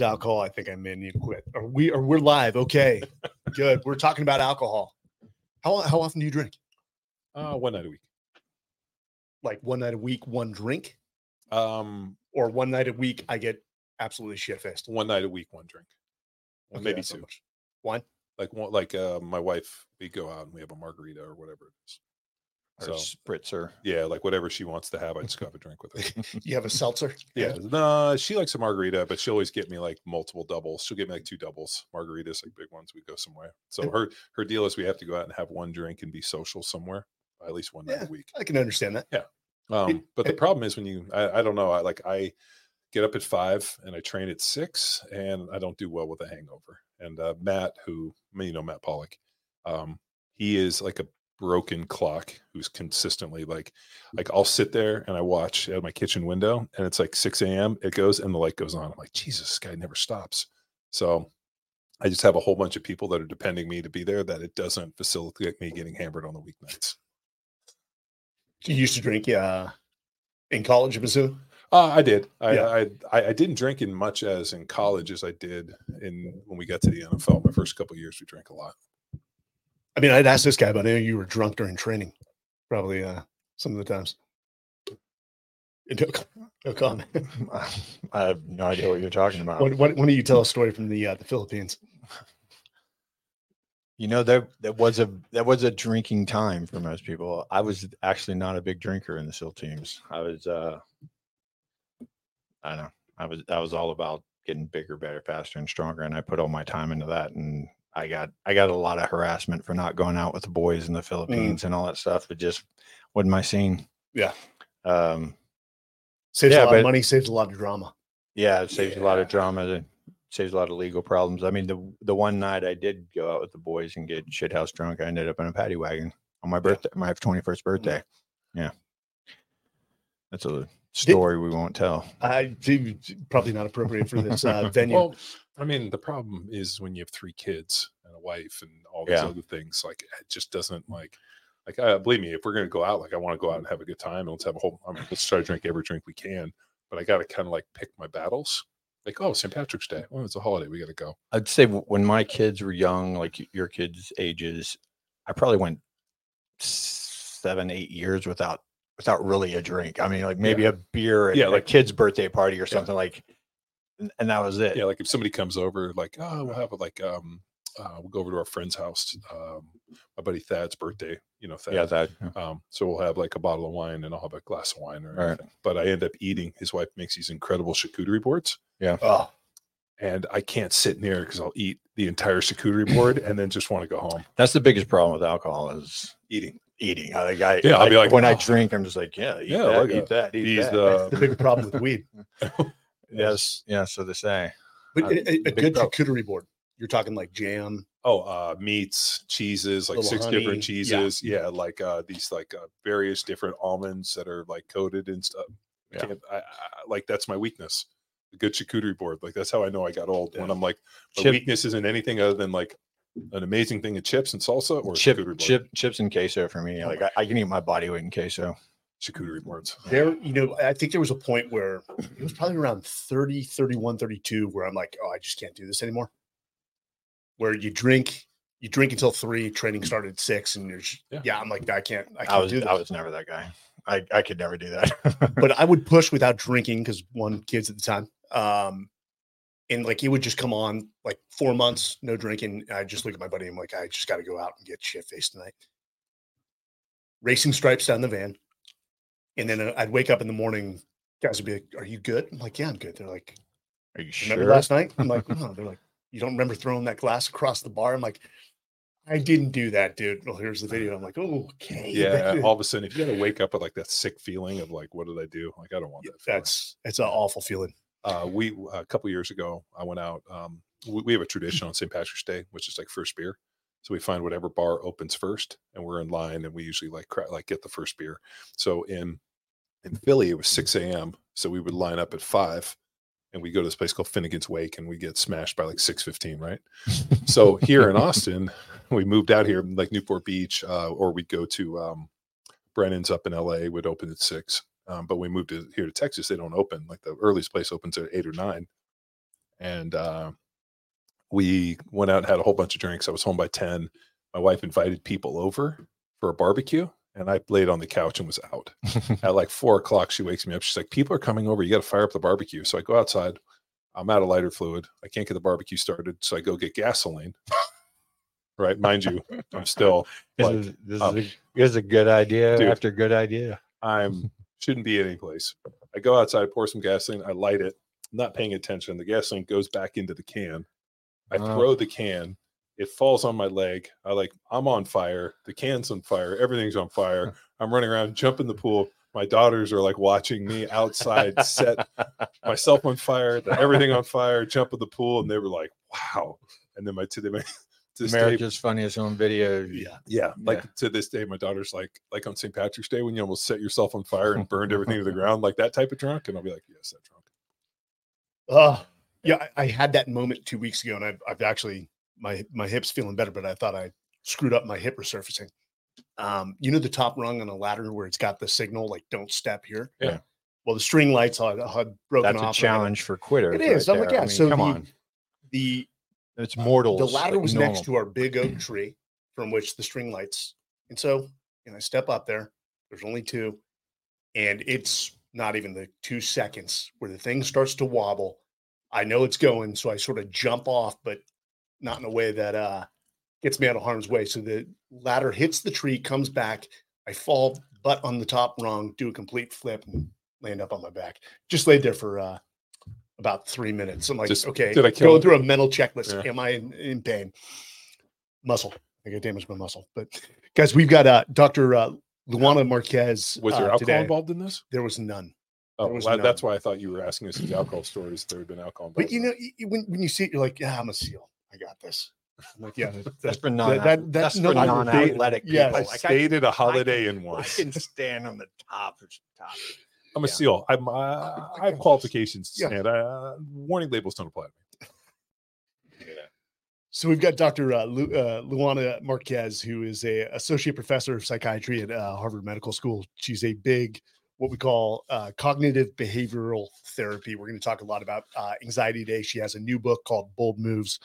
Alcohol? I think I'm in. You quit. Are we? Are we're live? Okay, good. We're talking about alcohol. How how often do you drink? Uh, one night a week. Like one night a week, one drink, Um, or one night a week I get absolutely shit faced. one night a week, one drink. Or maybe two. One. Like one, like uh, my wife, we go out and we have a margarita or whatever it is. Or So spritzer. yeah, like whatever she wants to have, I just go have a drink with her. You have a seltzer. Yeah, no, she likes a margarita, but she always get me like multiple doubles. She'll get me like two doubles, margaritas, like big ones. We go somewhere. So her her deal is we have to go out and have one drink and be social somewhere, at least one night a week. I can understand that. Yeah. Um, but the problem is when you, I, I don't know, I like I get up at five and I train at six, and I don't do well with a hangover. And uh, Matt, who you know, Matt Pollock, um, he is like a broken clock who's consistently like, like I'll sit there and I watch at my kitchen window, and it's like six a.m. It goes and the light goes on. I'm like, Jesus, this guy never stops. So. I just have a whole bunch of people that are depending me to be there that it doesn't facilitate me getting hammered on the weeknights. You used to drink uh, in college, Mizzou. Uh, I did. I, Yeah. I I I didn't drink in much as in college as I did in when we got to the NFL. My first couple of years, we drank a lot. I mean, I'd ask this guy, but I know you were drunk during training, probably uh, some of the times. No, no comment. I have no idea what you're talking about. When, why, why don't you tell a story from the uh, the Philippines? You know, there there was a there was a drinking time for most people. I was actually not a big drinker in the SEAL teams. I was uh I don't know. I was I was all about getting bigger, better, faster, and stronger. And I put all my time into that. And I got I got a lot of harassment for not going out with the boys in the Philippines and all that stuff. It just wasn't my scene. Yeah. Um Saves Yeah, a lot of money, saves a lot of drama. Yeah, it saves a lot of drama. It saves a lot of legal problems. I mean, the the one night I did go out with the boys and get shithouse drunk, I ended up in a paddy wagon on my birthday, my twenty first birthday. Yeah, that's a story we won't tell. I do probably not appropriate for this uh, venue. Well, I mean, the problem is when you have three kids and a wife and all these Yeah. other things, like it just doesn't like. Like, uh, believe me, if we're gonna go out, like I want to go out and have a good time, and let's have a whole. I mean, let's try to drink every drink we can. But I got to kind of like pick my battles. Like, oh, St. Patrick's Day. Well, it's a holiday. We got to go. I'd say when my kids were young, like your kids' ages, I probably went seven, eight years without without really a drink. I mean, like maybe a beer at Yeah, a like- kid's birthday party or something like, and, and that was it. yeah like if somebody comes over like oh we'll have a, like um uh, we'll go over to our friend's house um my buddy thad's birthday you know thad yeah, that. yeah. um so we'll have like a bottle of wine and i'll have a glass of wine or Right. anything but i end up eating his wife makes these incredible charcuterie boards Yeah. oh, and i can't sit near because i'll eat the entire charcuterie board and then just want to go home That's the biggest problem with alcohol is eating eating. I, like, I, Yeah, I'll be like, when I "Oh." drink, I'm just like, yeah, eat Yeah, that, like eat a- that, eat he's that. the the big problem with weed. yes, yeah. So they say. But Uh, a, a- a good problem. charcuterie board. You're talking like jam. oh uh meats cheeses like six honey, different cheeses yeah, like uh these like uh, various different almonds that are like coated and stuff Yeah. I, I, like that's my weakness a good charcuterie board like that's how i know i got old when i'm like my Chip- weakness isn't anything other than like an amazing thing of chips and salsa or chip, chip, chips and queso for me. Oh Like I, I can eat my body weight in queso. Charcuterie boards There, you know, I think there was a point where it was probably around 30, 31, 32, where I'm like, oh, I just can't do this anymore. Where you drink, you drink until three, training started at six, and you're, Yeah. yeah, I'm like, I can't, I can't I was, do this. I was never that guy. I, I could never do that. but I would push without drinking because one kids at the time. Um, and like it would just come on like four months, no drinking. I just look at my buddy. I'm like, I just got to go out and get shit faced tonight. Racing stripes down the van, and then uh, I'd wake up in the morning. Guys would be like, "Are you good?" I'm like, "Yeah, I'm good." They're like, Are you "Remember sure? last night?" I'm like, "No." They're like, "You don't remember throwing that glass across the bar?" I'm like, "I didn't do that, dude." Well, here's the video. I'm like, "Oh, okay." yeah all of a sudden if you gotta wake up with like that sick feeling of like what did i do like i don't want that feeling. that's it's an awful feeling. uh we a couple years ago i went out um we, we have a tradition on st patrick's day which is like first beer so we find whatever bar opens first and we're in line and we usually like like get the first beer. So in in philly it was 6 a.m so we would line up at 5 and we go to this place called finnegan's wake and we get smashed by like 6.15 right? So here in austin we moved out here like newport beach uh, or we'd go to um brennan's up in la would open at 6 um, but we moved to here to texas they don't open like the earliest place opens at 8 or 9 and uh, we went out and had a whole bunch of drinks. I was home by ten. My wife invited people over for a barbecue, and I laid on the couch and was out. At like four o'clock, she wakes me up. She's like, "People are coming over. You got to fire up the barbecue." So I go outside. I'm out of lighter fluid. I can't get the barbecue started, so I go get gasoline. right, mind you, I'm still This, like, is, this, um, is a, this is a good idea dude. after good idea. I'm shouldn't be any place. I go outside, pour some gasoline, I light it, not paying attention. The gasoline goes back into the can. I Oh. throw the can, it falls on my leg. I like, I'm on fire. The can's on fire. Everything's on fire. I'm running around, jump in the pool. My daughters are like watching me outside, set myself on fire, the- everything on fire, jump in the pool, and they were like, "Wow!" And then my to, my, to this day, America's Funniest Home Video. Yeah. yeah, like Yeah. to this day, my daughter's like, like on St. Patrick's Day when you almost set yourself on fire and burned everything to the ground, like that type of drunk, and I'll be like, "Yes, that drunk." Uh, yeah, I, I had that moment two weeks ago, and I've, I've actually my my hips feeling better, but I thought I screwed up my hip resurfacing. Um, you know the top rung on a ladder where it's got the signal like "Don't step here." Yeah. Well, the string lights had, had broken That's off. a challenge for quitter. It is. right I'm like, yeah. I mean, so come the, on, the it's mortal. the ladder was next to our big oak tree from which the string lights. And so, know, I step up there. There's only two, and it's not even the two seconds where the thing starts to wobble. I know it's going, so I sort of jump off, but not in a way that uh gets me out of harm's way. So the ladder hits the tree, comes back. I fall butt on the top rung, do a complete flip, and land up on my back. Just laid there for uh about three minutes. I'm like, Just- okay, did I kill going it? through a mental checklist. Yeah. Am I in, in pain? Muscle. I I damaged my muscle. But guys, we've got uh Dr. Uh, Luana Marques. Was there uh, alcohol today. involved in this? There was none. Oh, was well, that's why I thought you were asking us these alcohol stories. There had been alcohol. But you know, it. y- y- when, when you see it, you're like, yeah, I'm a SEAL. I got this. I'm like, yeah, that- That's for non. that- that- that's no, for I- non-athletic yes. people. I Like, stayed at a I holiday can- in I can stand on the top. of top. I'm a yeah. SEAL. I'm. Uh, I have qualifications to Yeah. stand. Uh, warning labels don't apply to me. So we've got Dr. Uh, Lu, uh, Luana Marques, who is a associate professor of psychiatry at uh, Harvard Medical School. She's a big, what we call uh, cognitive behavioral therapy. We're going to talk a lot about uh, anxiety today. She has a new book called Bold Moves,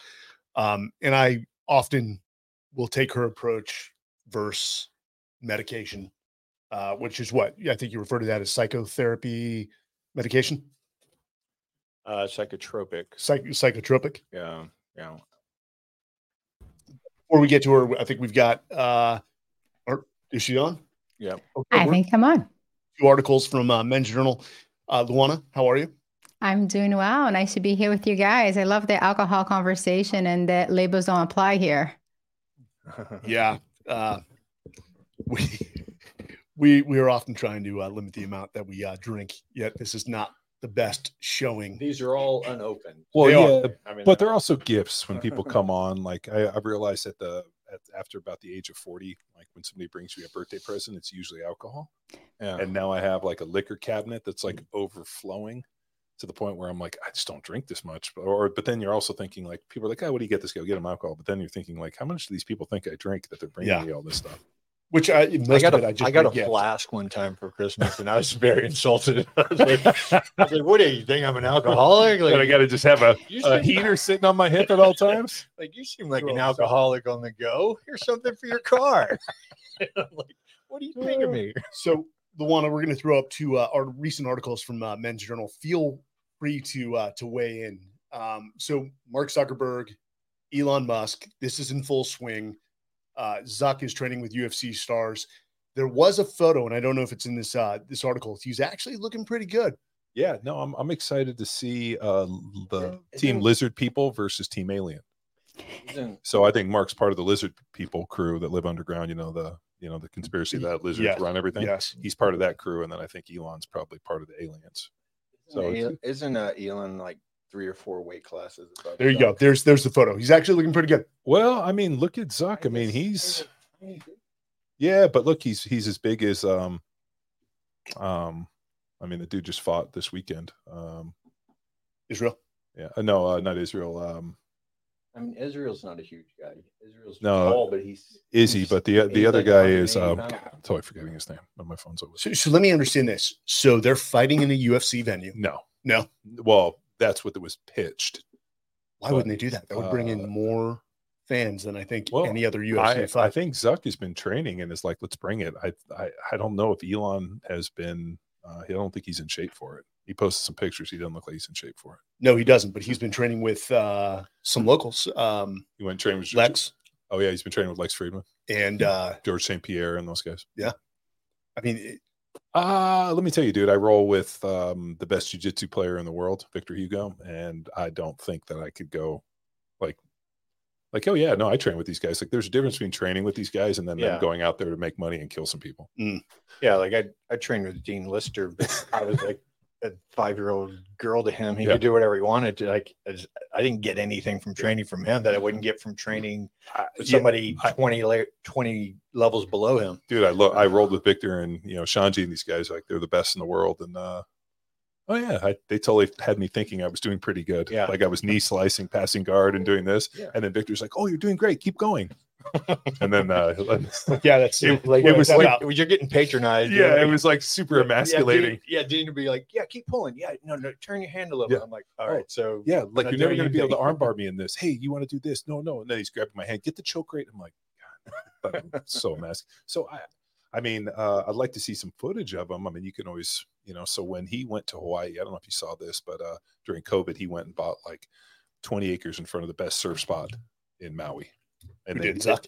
um, and I often will take her approach versus medication, uh, which is what I think you refer to that as psychotherapy medication, Uh, psychotropic. psych- psychotropic. Yeah. Yeah. Before we get to her, I think we've got. Uh, or, is she on? Yeah. Okay, I think I'm on. Two articles from uh, Men's Journal. Uh, Luana, how are you? I'm doing well. Nice to be here with you guys. I love the alcohol conversation and that labels don't apply here. Yeah, uh, we we we are often trying to uh, limit the amount that we uh, drink. Yet this is not the best showing. These are all unopened. Well, They yeah, I mean, but they're also gifts when people come on. Like I, I realized at the at, after about the age of forty, like when somebody brings me a birthday present, it's usually alcohol. yeah. And now I have like a liquor cabinet that's like mm. overflowing to the point where I'm like, I just don't drink this much. But, or but then you're also thinking like people are like, oh, what do you get this guy? Get him alcohol. But then you're thinking like, how much do these people think I drink that they're bringing Yeah. me all this stuff? Which I I got of it, a, I just I got a drink flask one time for Christmas, and I was very insulted. I was like, I was like "What do you think? I'm an alcoholic? and I got to just have a, a heater sitting on my hip at all times. like you seem like an alcoholic on the go. Here's something for your car. Like, what do you think of me? So Luana, we're going to throw up to uh, our recent articles from uh, Men's Journal. Feel free to uh, to weigh in. Um, so Mark Zuckerberg, Elon Musk, this is in full swing. Uh, Zuck is training with UFC stars. There was a photo, and I don't know if it's in this uh, this article. He's actually looking pretty good. Yeah, no, I'm I'm excited to see uh the Is Team it- Lizard people versus Team Alien. So I think Mark's part of the Lizard people crew that live underground. You know the you know the conspiracy that lizards Yes, run everything. Yes. He's part of that crew, and then I think Elon's probably part of the aliens. So Isn't, it's- isn't uh, Elon like three or four weight classes above? There you go. There's there's the photo. He's actually looking pretty good. Well, I mean, look at Zuck. I mean, he's yeah, but look, he's he's as big as um um. I mean, the dude just fought this weekend. Um, Israel. yeah, uh, no, uh, not Israel. Um, I mean, Israel's not a huge guy. Israel's No, tall, but he's Izzy, he's- but the the other like guy is um. God, I'm totally forgetting his name. My phone's over. So, so let me understand this. So they're fighting in a UFC venue. No, No. well, that's what it was pitched. Why wouldn't they do that? That would bring in uh, more fans than I think well, any other UFC I, I think Zuck has been training and is like, let's bring it. I I, I don't know if Elon has been. Uh, I don't think he's in shape for it. He posted some pictures. He doesn't look like he's in shape for it. no, he doesn't, but he's been training with uh, some locals, um, He went trained with Lex Oh yeah, he's been training with Lex Fridman, and uh, George St. Pierre, and those guys. Yeah, I mean, it- Uh, let me tell you, dude, I roll with um, the best jiu-jitsu player in the world, Victor Hugo, and I don't think that I could go like like oh yeah, no, I train with these guys. Like there's a difference between training with these guys and then Yeah. them going out there to make money and kill some people. Yeah, like I I trained with Dean Lister, but I was like a five year old girl to him. He Yeah. could do whatever he wanted to. Like I, just, I didn't get anything from training from him that I wouldn't get from training with yeah, somebody I- 20 la- 20 levels below him. dude, I lo- I rolled with Victor and you know Shanji and these guys like they're the best in the world and uh oh yeah, I, they totally had me thinking I was doing pretty good. Yeah. like I was knee slicing, passing guard, and doing this, Yeah. and then Victor's like, oh, you're doing great, keep going. and then uh yeah, that's It- Like It was like- you're getting patronized. yeah, You're it was like super yeah, emasculating. Dean, yeah, Dean would be like, "Yeah, keep pulling. Yeah, no, no, turn your hand a little Yeah. I'm like, "All Oh, so Yeah, like you're never going to be able to armbar me in this. Hey, you want to do this? No, no. And then he's grabbing my hand. Get the choke rate. I'm like, God, so messed. So I, I mean, uh, I'd like to see some footage of him. I mean, you can always, you know. So when he went to Hawaii, I don't know if you saw this, but uh, during COVID, he went and bought like 20 acres in front of the best surf spot in Maui, and then Zuck?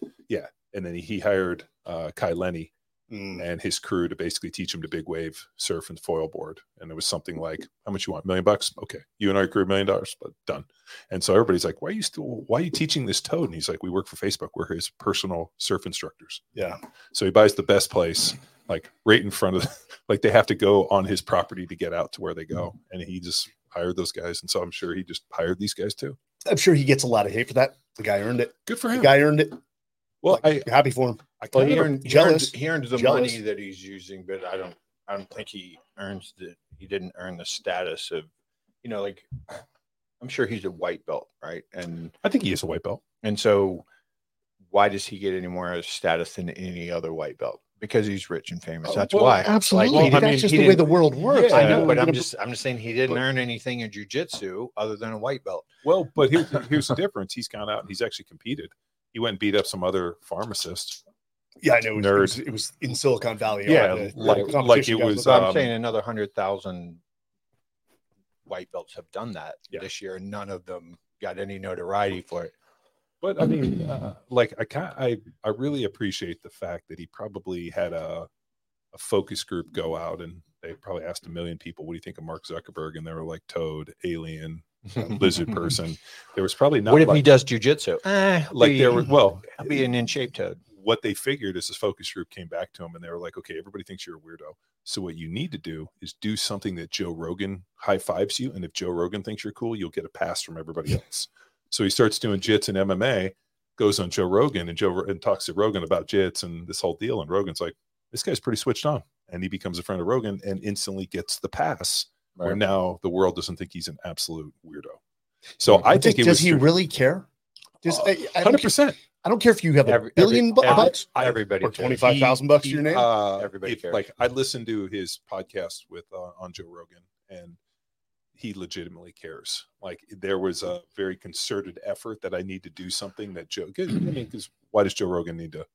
and then he, he hired uh, Kai Lenny Mm, and his crew to basically teach him to big wave surf and foil board. And it was something like, how much you want? A million bucks? Okay. You and our crew, a million dollars, but done. And so everybody's like, why are you still, why are you teaching this toad? And he's like, we work for Facebook. We're his personal surf instructors. yeah, So he buys the best place, like right in front of, like they have to go on his property to get out to where they go. And he just hired those guys. And so I'm sure he just hired these guys too. I'm sure he gets a lot of hate for that. The guy earned it. Good for him. The guy earned it. Well, I, Like, happy for him. I Well, he earned, jealous. he earned the Jealous. money that he's using, but I don't, I don't think he earns the, he didn't earn the status of, you know, like, I'm sure he's a white belt, right? And I think he is a white belt. and so, why does he get any more status than any other white belt? Because he's rich and famous. Oh, That's well, why. Absolutely. Like, well, I That's mean, just the way the world works. Yeah, I know, but I'm just, I'm just saying he didn't but- earn anything in jujitsu other than a white belt. Well, but here's, here's the difference. He's gone out and he's actually competed. He went and beat up some other pharmacist. Yeah, I know. It was, it Nerd. was, it was in Silicon Valley. Yeah, all the- the like- like it was, with So I'm um, saying another hundred thousand white belts have done that Yeah. this year, and none of them got any notoriety for it. But I mean, uh, like I can I I really appreciate the fact that he probably had a a focus group go out and they probably asked a million people, "What do you think of Mark Zuckerberg?" And they were like, "Toad, alien, lizard person." There was probably not what if like, he does jujitsu? Eh, like there were well, I'll be an in shape toad. what they figured is this focus group came back to him and they were like, okay, everybody thinks you're a weirdo. So what you need to do is do something that Joe Rogan high fives you. And if Joe Rogan thinks you're cool, you'll get a pass from everybody else. So he starts doing jits and MMA, goes on Joe Rogan and Joe and talks to Rogan about jits and this whole deal. And Rogan's like, this guy's pretty switched on. And he becomes a friend of Rogan and instantly gets the pass where Right. now the world doesn't think he's an absolute weirdo. So I Does- think it does was he really care? Does, Uh, I, I, don't hundred care, percent. I don't care if you have a Every- billion every- bu- every- bucks Everybody or twenty five thousand bucks to He- your name. Uh, Everybody if- cares. Like I listened to his podcast with uh, on Joe Rogan, and he legitimately cares. Like there was a very concerted effort that I need to do something that Joe. 'cause, I mean, because why does Joe Rogan need to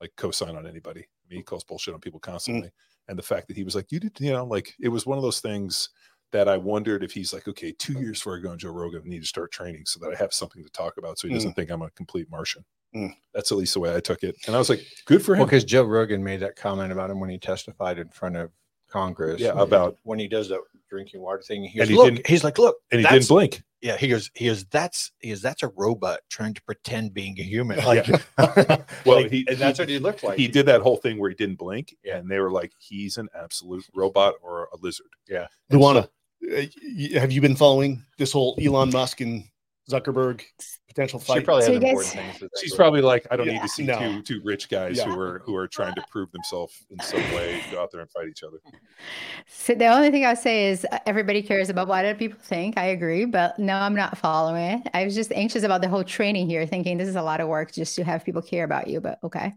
like co-sign on anybody? I mean, he calls bullshit on people constantly, and the fact that he was like, you did, you know, like it was one of those things that I wondered if he's like, okay, two years before I go on Joe Rogan, I need to start training so that I have something to talk about, so he doesn't think I'm a complete Martian. Mm. That's at least the way I took it, and I was like, good for him. Well, because Joe Rogan made that comment about him when he testified in front of Congress. Yeah, about- when he does the drinking water thing. He And he look, didn't- he's like, look, and he didn't blink. Yeah, he goes, he goes, that's he goes, that's a robot trying to pretend being a human. Yeah. Well, like, he- and that's he- what he looked like. he did that whole thing where he didn't blink, Yeah. and they were like, "He's an absolute robot or a lizard." Yeah, Luana, uh, y- have you been following this whole Elon Musk and Zuckerberg potential She fight? probably So has important guys- things. She's probably like, "I don't Yeah, need to see no. two two rich guys Yeah. who are who are trying to prove themselves in some way go out there and fight each other." So the only thing I'll say is uh, everybody cares about what other people think. I agree, but no, I'm not following it. I was just anxious about the whole training here, thinking this is a lot of work just to have people care about you. But okay,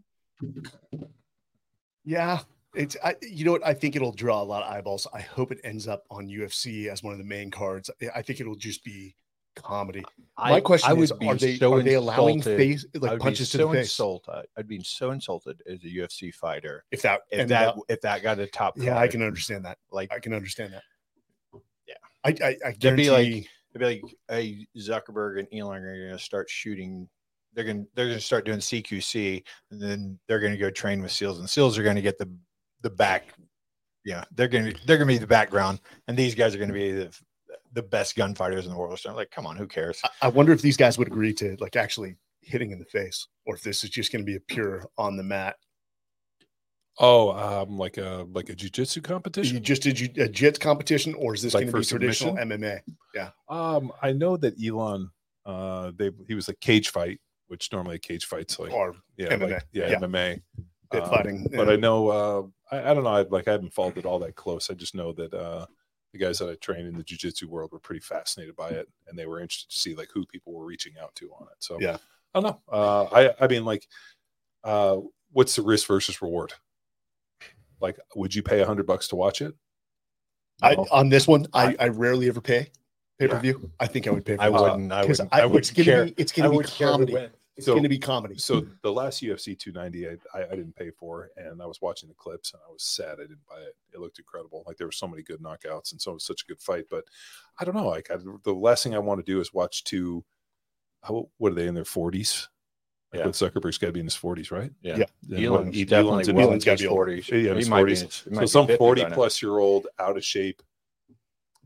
Yeah, it's I, you know what I think it'll draw a lot of eyeballs. I hope it ends up on UFC as one of the main cards. I- I think it'll just be comedy. I, My question I is: Are they so are they allowing face like punches be to so the face? insulted. I'd be so insulted as a UFC fighter If that if that up- if that got a top. yeah, I can understand that. like I can understand that. Yeah. I I, I There'd be like- guarantee- It'd be like, hey, Zuckerberg and Elon are going to start shooting. They're going they're going to start doing CQC, and then they're going to go train with SEALs, and SEALs are going to get the the back. Yeah, they're going to they're going to be the background, and these guys are going to be the the best gunfighters in the world. So I'm like, come on, who cares? I- I wonder if these guys would agree to like actually hitting in the face, or if this is just going to be a pure on the mat. Oh, um, like a like a jujitsu You competition. just did you a jits competition, or is this Like going to be traditional submission? MMA? Yeah. Um, I know that Elon, uh, they he was a cage fight, which normally a cage fight's like Or yeah, MMA, like, yeah, yeah. MMA. pit Um, fighting? But yeah. I know, uh, I, I don't know. I like I haven't followed it all that close. I just know that uh, the guys that I trained in the jujitsu world were pretty fascinated by it, and they were interested to see like who people were reaching out to on it. So Yeah. I don't know. Uh, I I mean, like, uh, what's the risk versus reward? Like, would you pay a hundred bucks to watch it? I, on this one, I, I rarely ever pay pay per view. I think I would pay. For I wouldn't. I wouldn't. I, I it's wouldn't gonna care. be it's gonna be would care who comedy. Wins. It's So- gonna be comedy. So the last UFC 290, I, I, I didn't pay for, and I was watching the clips, and I was sad I didn't buy it. It looked incredible. Like there were so many good knockouts, and so it was such a good fight. But I don't know. Like I, the last thing I want to do is watch two. How, what are they in their 40s? Like Yeah. what Zuckerberg's got to be in his 40s, right? Yeah. Yeah. And what- Elon's Elon's definitely in well Elon's into gotta his be old. 40s. Yeah, He his might be 40s. in he so might be some 40 plus year old out of shape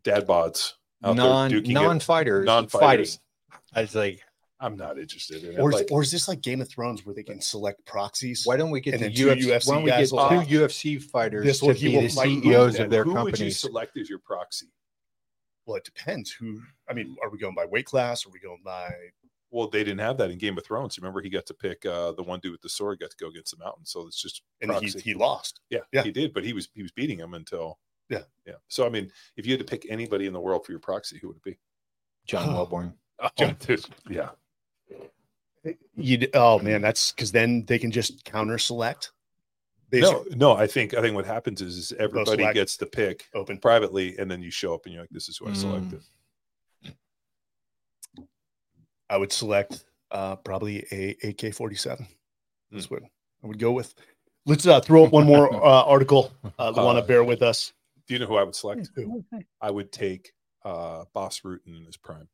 dad bods out non there duking non fighters non-fighters. fighting. I was like, I'm not interested in it. or is, Like, or is this like Game of Thrones where they can select proxies? why don't we get the two UFC? UFC why don't we get guys two will- UFC fighters This to be the CEOs of their who would you select as your proxy? Well, it depends. Who? I mean, are we going by weight class? Are we going by? Well, they didn't have that in Game of Thrones. Remember, he got to pick uh, the one dude with the sword got to go against the mountain. So it's just And he, proxy. he lost. yeah, yeah. he did, but he was he was beating him until Yeah. yeah. So I mean, if you had to pick anybody in the world for your proxy, who would it be? John Oh. Welbourn. John, yeah, You oh man, that's because then they can just counter select. no, no. I think I think what happens is, is everybody gets the pick open. privately, and then you show up and you're like, "This is who I Mm. selected." I would select uh, probably a AK forty seven. That's what I would go with. Let's uh, throw up one more uh, article. Uh, want Uh, to bear with us. Do you know who I would select? Who? I would take uh, Bas Rutten in his prime.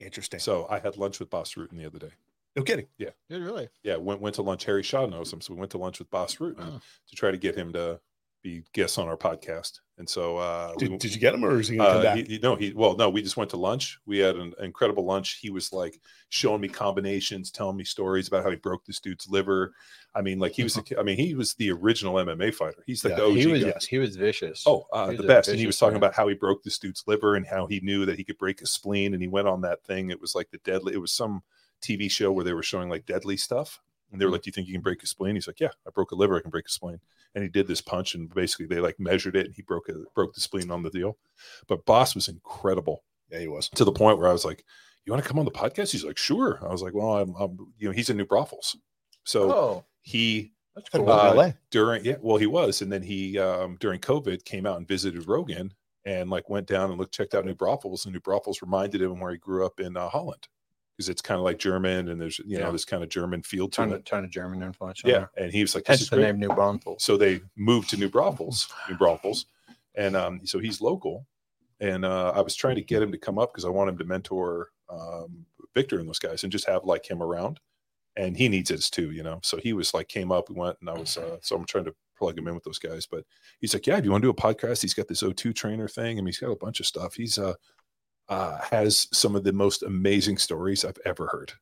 Interesting. So I had lunch with Bas Rutten the other day. no kidding. Yeah. Did really? Yeah, went went to lunch. Harry Shaw knows him, so we went to lunch with Bas Rutten Oh. to try to get him to be guests on our podcast. And so, uh, we- Did, did you get him, or is he gonna come uh, back? he, no, he well, no, we just went to lunch. We had an incredible lunch. He was like showing me combinations, telling me stories about how he broke this dude's liver. I mean, like he was, a ki- I mean, he was the original MMA fighter. He's like Yeah, the OG He was guy. he was vicious. Oh, uh, was the best. And he was talking about how he broke this dude's liver and how he knew that he could break his spleen. And he went on that thing. It was like the deadly, it was some TV show where they were showing like deadly stuff. And they were like, Do you think you can break his spleen? He's like, Yeah, I broke a liver. I can break a spleen. And he did this punch and basically they like measured it and he broke it, broke the spleen on the deal. But Bas was incredible yeah, he was. to the point where I was like, You want to come on the podcast? He's like, Sure. I was like, Well, I'm, I'm you know, he's in New Braunfels. So oh, he that's Could have cool. Uh, LA. during yeah well he was and then he um during covid came out and visited rogan and like went down and looked checked out new braunfels and new braunfels reminded him where he grew up in uh, holland because it's kind of like german and there's you know Yeah. this kind of german feel to ton of it ton of German influence. yeah and he was like this Hence is the great. name New Braunfels. so they moved to new braunfels new braunfels and um so he's local and uh i was trying to get him to come up because i want him to mentor um victor and those guys and just have like him around and he needs it too, you know. So he was like, came up, we went, and I was, uh, so I'm trying to plug him in with those guys. But he's like, yeah, do you want to do a podcast? He's got this O2 trainer thing. I mean, he's got a bunch of stuff. He's uh, uh has some of the most amazing stories I've ever heard.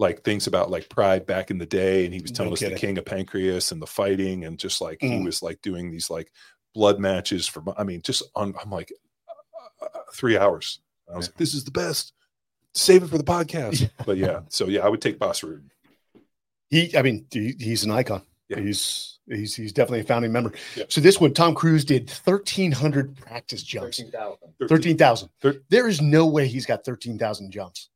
Like things about like pride back in the day, and he was No telling us kidding. the king of Pancrase and the fighting, and just like he Mm. was like doing these like blood matches for. I mean, just on. I'm like uh, uh, three hours. I was Yeah. like, this is the best. Save it for the podcast. but yeah, so yeah, I would take Bas Rutten. He, I mean, he's an icon. Yeah. He's he's he's definitely a founding member. Yeah. So this one, Tom Cruise did thirteen hundred practice jumps. Thirteen thousand. Thir- There is no way he's got thirteen thousand jumps.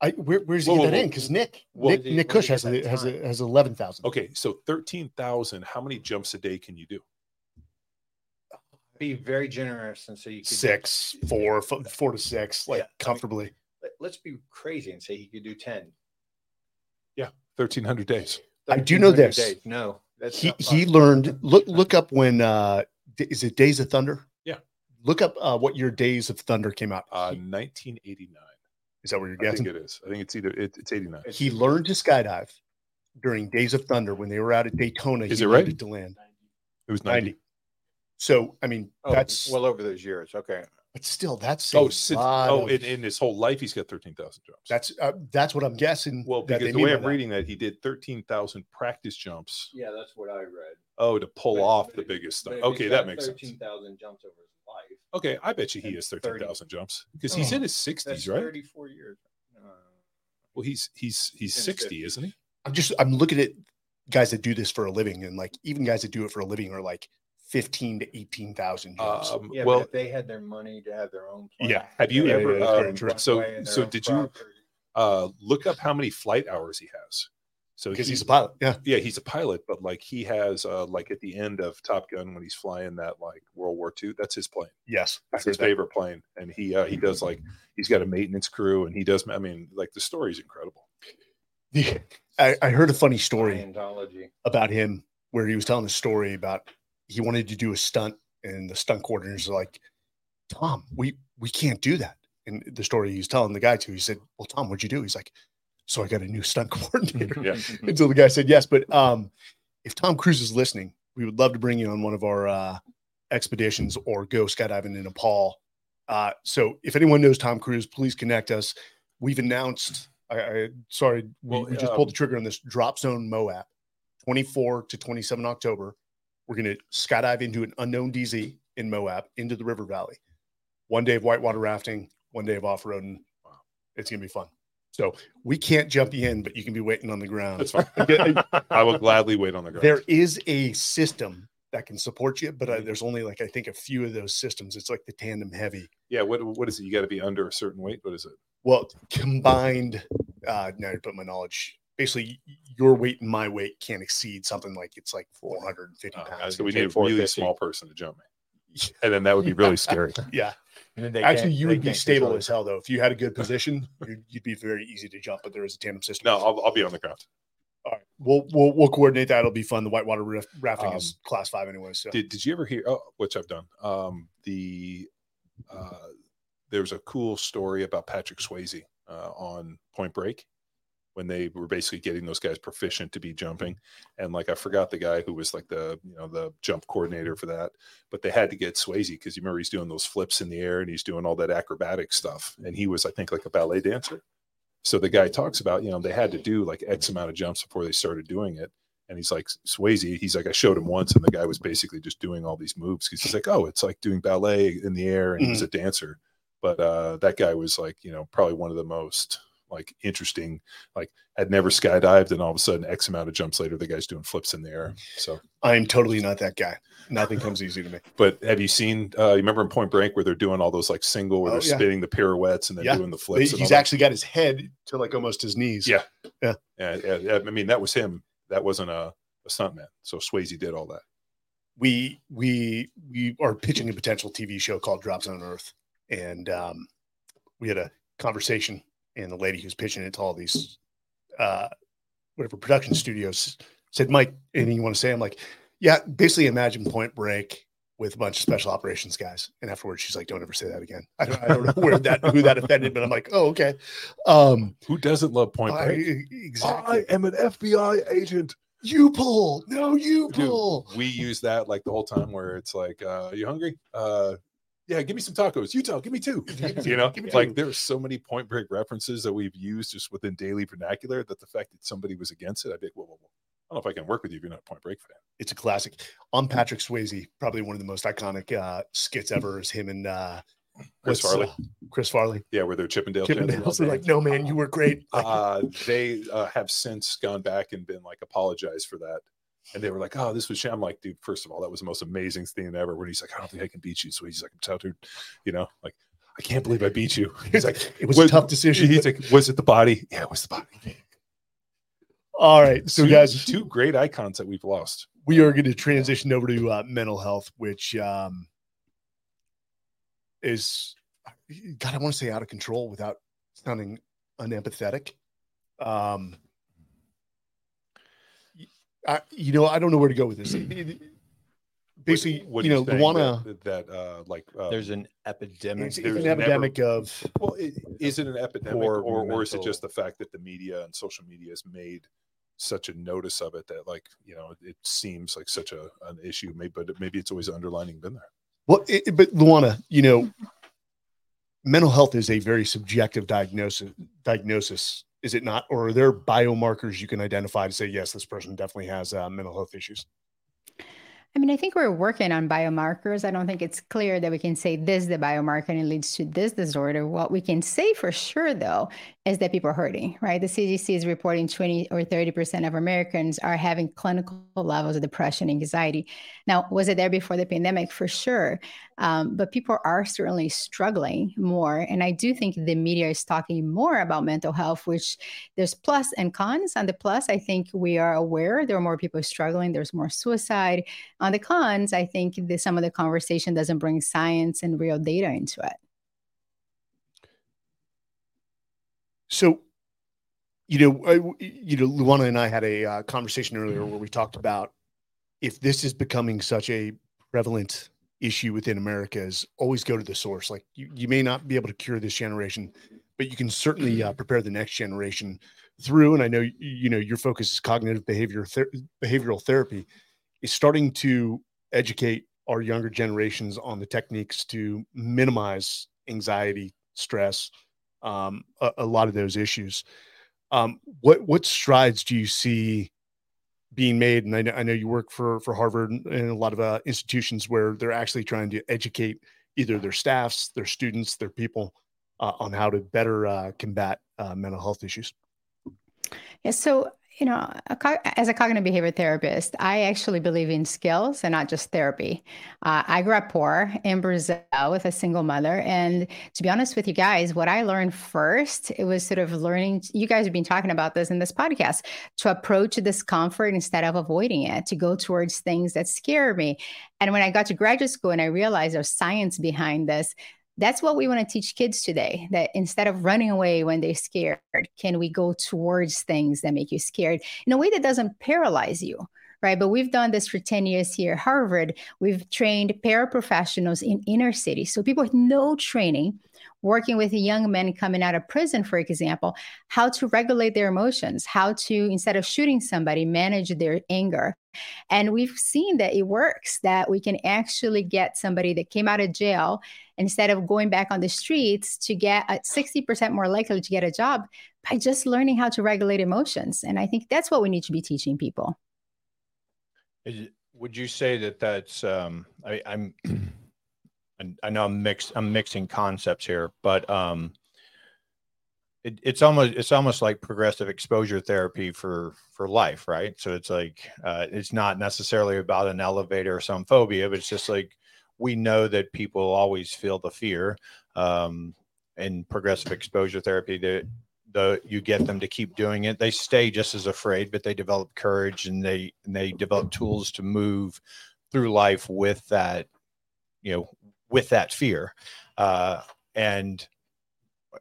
I where, where's he Whoa, get whoa, in? Because Nick Well, Nick, did Nick Cush has a, has a, has eleven thousand. Okay, so thirteen thousand. How many jumps a day can you do? Be very generous and say you could do- four, f- four to six, like Yeah, I mean- comfortably. Let- Let's be crazy and say he could do ten. Yeah, Thirteen hundred days. I do know this. days. No, that's he he learned look look up when uh is it Days of Thunder? Yeah. Look up uh what your Days of Thunder came out. Uh, 1989. is that what you're I think guessing? it is. I think it's either it, it's 89. He learned to skydive during Days of Thunder when they were out at Daytona. Is he it right? To land It was 90. 90. So I mean Oh, that's well over those years. Okay. But still that's Oh, a since, lot oh, of- in, in his whole life, he's got 13,000 jumps. that's uh, that's what I'm guessing. well, that because they the way I'm that. reading that, he did 13,000 practice jumps. Yeah, that's what I read. Oh, to pull But- off but the if- biggest but stuff. Okay, that got makes sense. Thirteen thousand jumps over his life. Okay, I bet you he has 30. 13,000 jumps because he's Oh, in his 60s, right? thirty-four years. Uh, Well, he's he's he's In 60, 50s. isn't he? I'm just I'm looking at guys that do this for a living, and like even guys that do it for a living are like fifteen to eighteen thousand jumps. Um, yeah, well, but if they had their money to have their own. Yeah. Have you ever, had their own so- runway and their so did you- uh, look up how many flight hours he has. So because he- he's a pilot. Yeah. yeah, he's a pilot, but like he has uh, like at the end of Top Gun when he's flying that like World War II, that's his plane. Yes. That's his that. favorite plane, and he uh, he does like he's got a maintenance crew, and he does. I mean, like the story's incredible. Yeah. I, I heard a funny story about him where he was telling a story about he wanted to do a stunt and the stunt coordinators are like, Tom, we we can't do that. And the story he's telling the guy to, he said, Well, Tom, what'd you do? He's like, So I got a new stunt coordinator. Yeah. Until the guy said yes. But um, if Tom Cruise is listening, we would love to bring you on one of our uh, expeditions or go skydiving in Nepal. Uh, so if anyone knows Tom Cruise, please connect us. We've announced. I, I sorry, we, Well, we just pulled um, the trigger on this Drop Zone Moab, 24 to 27 October. We're going to skydive into an unknown DZ in Moab into the river valley. One day of whitewater rafting, one day of off roading. Wow. It's going to be fun. So we can't jump you in, but you can be waiting on the ground. That's fine. I will gladly wait on the ground. there is a system that can support you, but uh, Mhm. there's only like I think a few of those systems. It's like the tandem heavy. yeah. What what is it? You got to be under a certain weight. What is it? Well, combined, uh, now you put my knowledge. Basically, your weight and my weight can't exceed something like it's like 450 Uh, pounds. so we say need a really small person to jump me, and then that would be really scary. yeah, And they actually, you would be stable control as hell though. If you had a good position, you'd, you'd be very easy to jump. But there is a tandem system. No, I'll, I'll be on the ground. All right, we'll we'll we'll coordinate that. It'll be fun. The whitewater raf- rafting Um, is class five anyway. So Did Did you ever hear? Oh, which I've done. Um, the uh, there's a cool story about Patrick Swayze uh, on Point Break when they were basically getting those guys proficient to be jumping, and like I forgot the guy who was like the you know the jump coordinator for that, but they had to get Swayze because you remember he's doing those flips in the air and he's doing all that acrobatic stuff, and he was I think like a ballet dancer. So the guy talks about you know they had to do like X amount of jumps before they started doing it, and he's like Swayze. He's like, I showed him once, and the guy was basically just doing all these moves because he's like, oh, it's like doing ballet in the air, and he's a dancer. But uh, that guy was like, you know, probably one of the most like interesting. Like, had never skydived, and all of a sudden, X amount of jumps later, the guy's doing flips in the air. So, I am totally not that guy. Nothing comes easy to me. but have you seen? Uh, you remember in Point Break where they're doing all those like single, where Oh, they're yeah. spinning the pirouettes and then Yeah. doing the flips. He's all that? actually got his head to like almost his knees. Yeah. Yeah, yeah, yeah, I mean, that was him. That wasn't a, a stuntman. So Swayze did all that. we we we are pitching a potential TV show called Drops on Earth, and um, we had a conversation, and the lady who's pitching it to all these uh, whatever production studios said, "Mike, anything you want to say?" I'm like, "Yeah, basically imagine Point Break with a bunch of special operations guys." And afterwards, she's like, "Don't ever say that again." I don't, I don't know where that who that offended, but I'm like, "Oh, okay." Um, Who doesn't love Point I, Break? exactly. I am an FBI agent. you pull, no, you Dude, pull. we use that like the whole time where it's like, uh, you hungry? Uh, yeah, give me some tacos. You tell, give me two. You know, like two. there's so many point break references that we've used just within daily vernacular that the fact that somebody was against it, I'd be like, whoa, whoa, whoa. I don't know if I can work with you if you're not a point break fan. it's a classic. On Patrick Swayze, probably one of the most iconic uh, skits ever is him and uh, Chris Farley. uh, Chris Farley. Yeah, where they're Chippendale. Chippendales are like, no man, you were great. Like, uh, they uh, have since gone back and been like apologized for that. And they were like, "Oh, this was." sham." I'm like, dude. First of all, that was the most amazing thing ever. When he's like, "I don't think I can beat you," so he's like, "I'm touted," you know, like, "I can't believe I beat you." He's like, it was "Was- a tough decision. He's like, "Was it the body?" Yeah, it was the body. all right, so Two- guys, two great icons that we've lost. we are going to transition over to uh, mental health, which um, is God, I want to say out of control without sounding unempathetic. Um, I, you know, I don't know where to go with this. It- it- basically, What- what you are know, saying Luana, that, that uh, like um, There's an epidemic. it's, it's there's an never- epidemic of Well, i- is it an epidemic, Poor or, or is it just the fact that the media and social media has made such a notice of it that, like, you know, it seems like such a an issue? Maybe, but maybe it's always underlining been there. Well, it, but Luana, you know, mental health is a very subjective diagnosis. Diagnosis, is it not? Or are there biomarkers you can identify to say yes, this person definitely has uh, mental health issues? I mean, I think we're working on biomarkers. I don't think it's clear that we can say this is the biomarker and it leads to this disorder. What we can say for sure, though, is that people are hurting, right? The CDC is reporting 20 or 30% of Americans are having clinical levels of depression, and anxiety. Now, was it there before the pandemic? For sure. Um, but people are certainly struggling more. And I do think the media is talking more about mental health, which there's plus and cons. On the plus, I think we are aware there are more people struggling, there's more suicide. On the cons, I think some of the conversation doesn't bring science and real data into it. So, you know, I, you know, Luana and I had a uh, conversation earlier where we talked about if this is becoming such a prevalent issue within America, is always go to the source. Like you, you may not be able to cure this generation, but you can certainly uh, prepare the next generation through. And I know you know your focus is cognitive behavior ther- behavioral therapy, is starting to educate our younger generations on the techniques to minimize anxiety, stress, um, a, a lot of those issues. Um, what what strides do you see being made? And I know, I know you work for for Harvard and a lot of uh, institutions where they're actually trying to educate either their staffs, their students, their people uh, on how to better uh, combat uh, mental health issues. Yeah, so you know, a as a cognitive behavior therapist, I actually believe in skills and not just therapy. Uh, I grew up poor in Brazil with a single mother, and to be honest with you guys, what I learned first it was sort of learning. You guys have been talking about this in this podcast to approach discomfort instead of avoiding it, to go towards things that scare me. And when I got to graduate school and I realized there's science behind this, that's what we want to teach kids today that instead of running away when they're scared can we go towards things that make you scared in a way that doesn't paralyze you right? But we've done this for 10 years here at harvard. We've trained paraprofessionals in inner cities so people with no training working with young men coming out of prison for example how to regulate their emotions how to instead of shooting somebody manage their anger. And we've seen that it works that we can actually get somebody that came out of jail instead of going back on the streets to get at 60% more likely to get a job by just learning how to regulate emotions. And I think that's what we need to be teaching people. Is, would you say that that's um I, I'm I know I'm mixed I'm mixing concepts here, but um it, it's almost it's almost like progressive exposure therapy for for life, right? So it's like uh, it's not necessarily about an elevator or some phobia, but it's just like we know that people always feel the fear. Um, in progressive exposure therapy, that the you get them to keep doing it, they stay just as afraid, but they develop courage and they and they develop tools to move through life with that, you know, with that fear. Uh, and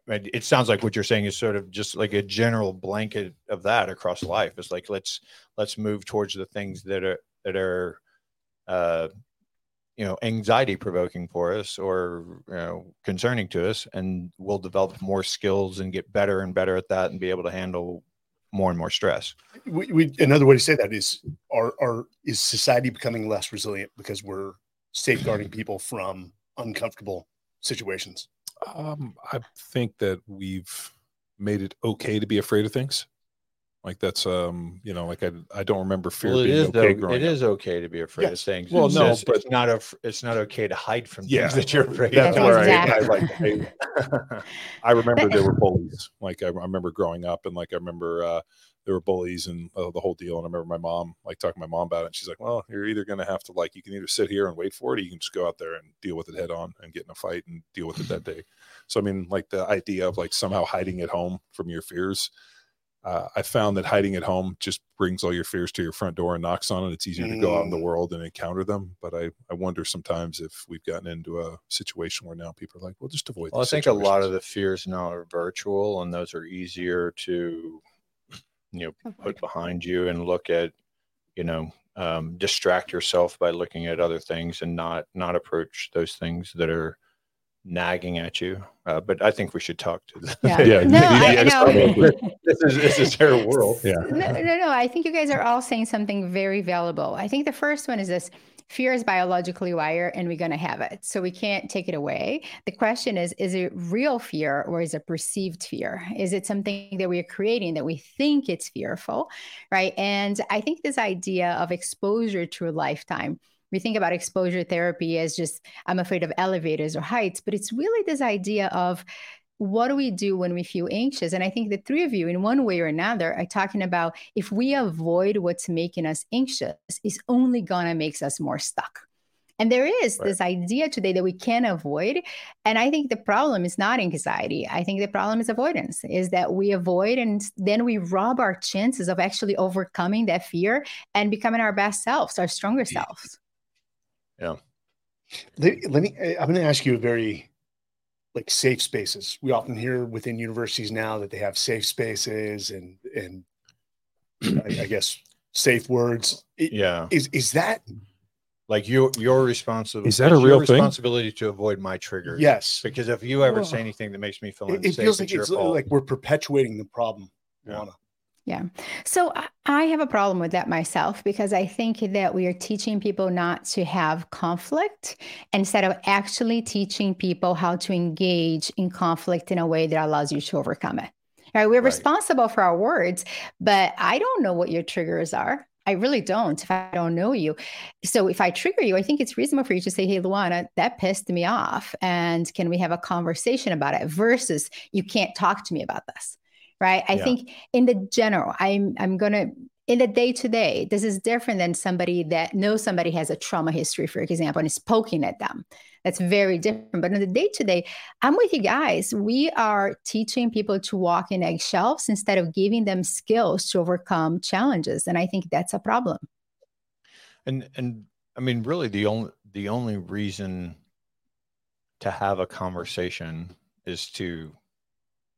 it sounds like what you're saying is sort of just like a general blanket of that across life. It's like let's let's move towards the things that are that are uh, you know anxiety provoking for us or you know concerning to us, and we'll develop more skills and get better and better at that and be able to handle more and more stress. We, we, another way to say that is are, are is society becoming less resilient because we're safeguarding people from uncomfortable situations? Um, I think that we've made it okay to be afraid of things. Like that's um, you know, like I I don't remember fear Well, it being is okay though, growing it up. is okay to be afraid of things. Well, It's no, just- but- it's not a it's not okay to hide from Yeah. things that you're afraid That's of. where Exactly. I, I like I, I remember there were bullies. Like I, I remember growing up, and like I remember uh, there were bullies and uh, the whole deal. And I remember my mom like talking to my mom about it. And she's like, "Well, you're either going to have to like you can either sit here and wait for it, or you can just go out there and deal with it head on and get in a fight and deal with it that day." So I mean, like the idea of like somehow hiding at home from your fears. Uh, I found that hiding at home just brings all your fears to your front door and knocks on it. It's easier to go out in the Mm. world and encounter them. But I, I wonder sometimes if we've gotten into a situation where now people are like, well, just avoid. Well, I these think a lot of the fears now are virtual, and those are easier to, you know, put behind you and look at, you know, um, distract yourself by looking at other things and not not approach those things that are nagging at you. Uh, but I think we should talk to the. Yeah. Yeah, No, I, I yes, know. this is this is their world. Yeah. no, no, no. I think you guys are all saying something very valuable. I think the first one is this fear is biologically wired and we're going to have it. So we can't take it away. The question is is it real fear or is it perceived fear? Is it something that we are creating that we think it's fearful? Right. And I think this idea of exposure to a lifetime. We think about exposure therapy as just, I'm afraid of elevators or heights, but it's really this idea of what do we do when we feel anxious? And I think the three of you, in one way or another, are talking about if we avoid what's making us anxious, it's only gonna make us more stuck. And there is Right. this idea today that we can avoid. And I think the problem is not anxiety. I think the problem is avoidance, is that we avoid and then we rob our chances of actually overcoming that fear and becoming our best selves, our stronger selves. Let, let me. I- I'm going to ask you a very like safe spaces. We often hear within universities now that they have safe spaces and and I, I guess safe words. I- Yeah, Is is that like you, your responsibility Is that a real thing? Responsibility to avoid my triggers. yes? Because if you ever say anything that makes me feel It, unsafe, it feels like your it's like we're perpetuating the problem. Yeah. Luana. So I- have a problem with that myself because I think that we are teaching people not to have conflict instead of actually teaching people how to engage in conflict in a way that allows you to overcome it. Right? We're Right. responsible for our words, but I don't know what your triggers are. I really don't if I don't know you. So if I trigger you, I think it's reasonable for you to say, Hey, Luana, that pissed me off. And can we have a conversation about it versus you can't talk to me about this? Right. I Yeah. think in the general, I'm I'm gonna in the day to day, this is different than somebody that knows somebody has a trauma history, for example, and is poking at them. That's very different. But in the day to day, I'm with you guys. We are teaching people to walk in eggshells instead of giving them skills to overcome challenges. And I think that's a problem. and and i mean really the only the only reason to have a conversation is to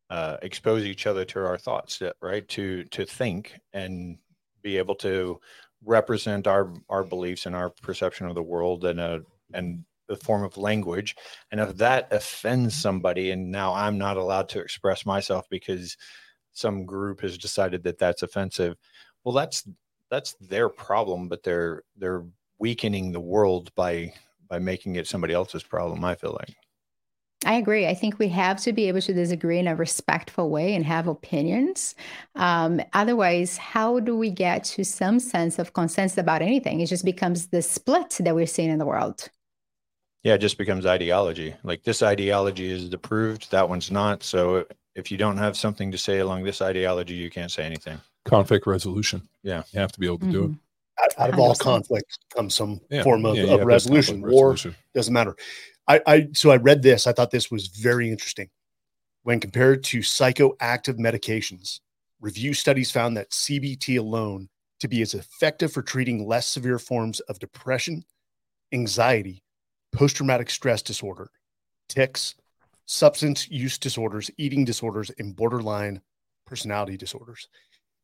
uh, expose each other to our thoughts uh, right to to think and be able to represent our our beliefs and our perception of the world in a and the form of language. And if that offends somebody and now i'm not allowed to express myself because some group has decided that that's offensive well that's that's their problem but they're they're weakening the world by by making it somebody else's problem i feel like I agree. I think we have to be able to disagree in a respectful way and have opinions. Um, otherwise, how do we get to some sense of consensus about anything? It just becomes the split that we're seeing in the world. yeah it just becomes ideology like this ideology is approved that one's not so if you don't have something to say along this ideology you can't say anything conflict resolution. Yeah. you have to be able to do it. Mhm. Out, out of all 100%. conflict comes some Yeah, form of, yeah, of have to have resolution. War resolution. doesn't matter. I, I so I read this. I thought this was very interesting. When compared to psychoactive medications, review studies found that CBT alone to be as effective for treating less severe forms of depression, anxiety, post-traumatic stress disorder, tics, substance use disorders, eating disorders, and borderline personality disorders.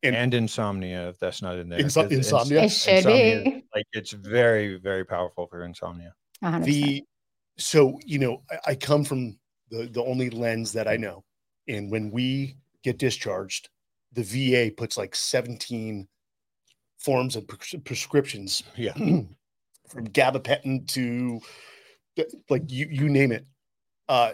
And- and, insomnia if that's not in there Inso- ins- insomnia? It should insomnia, be. like it's very very powerful for insomnia 100%. the so you know I, I come from the the only lens that i know. And when we get discharged the va puts like 17 forms of pres- prescriptions yeah. from gabapentin to like you you name it uh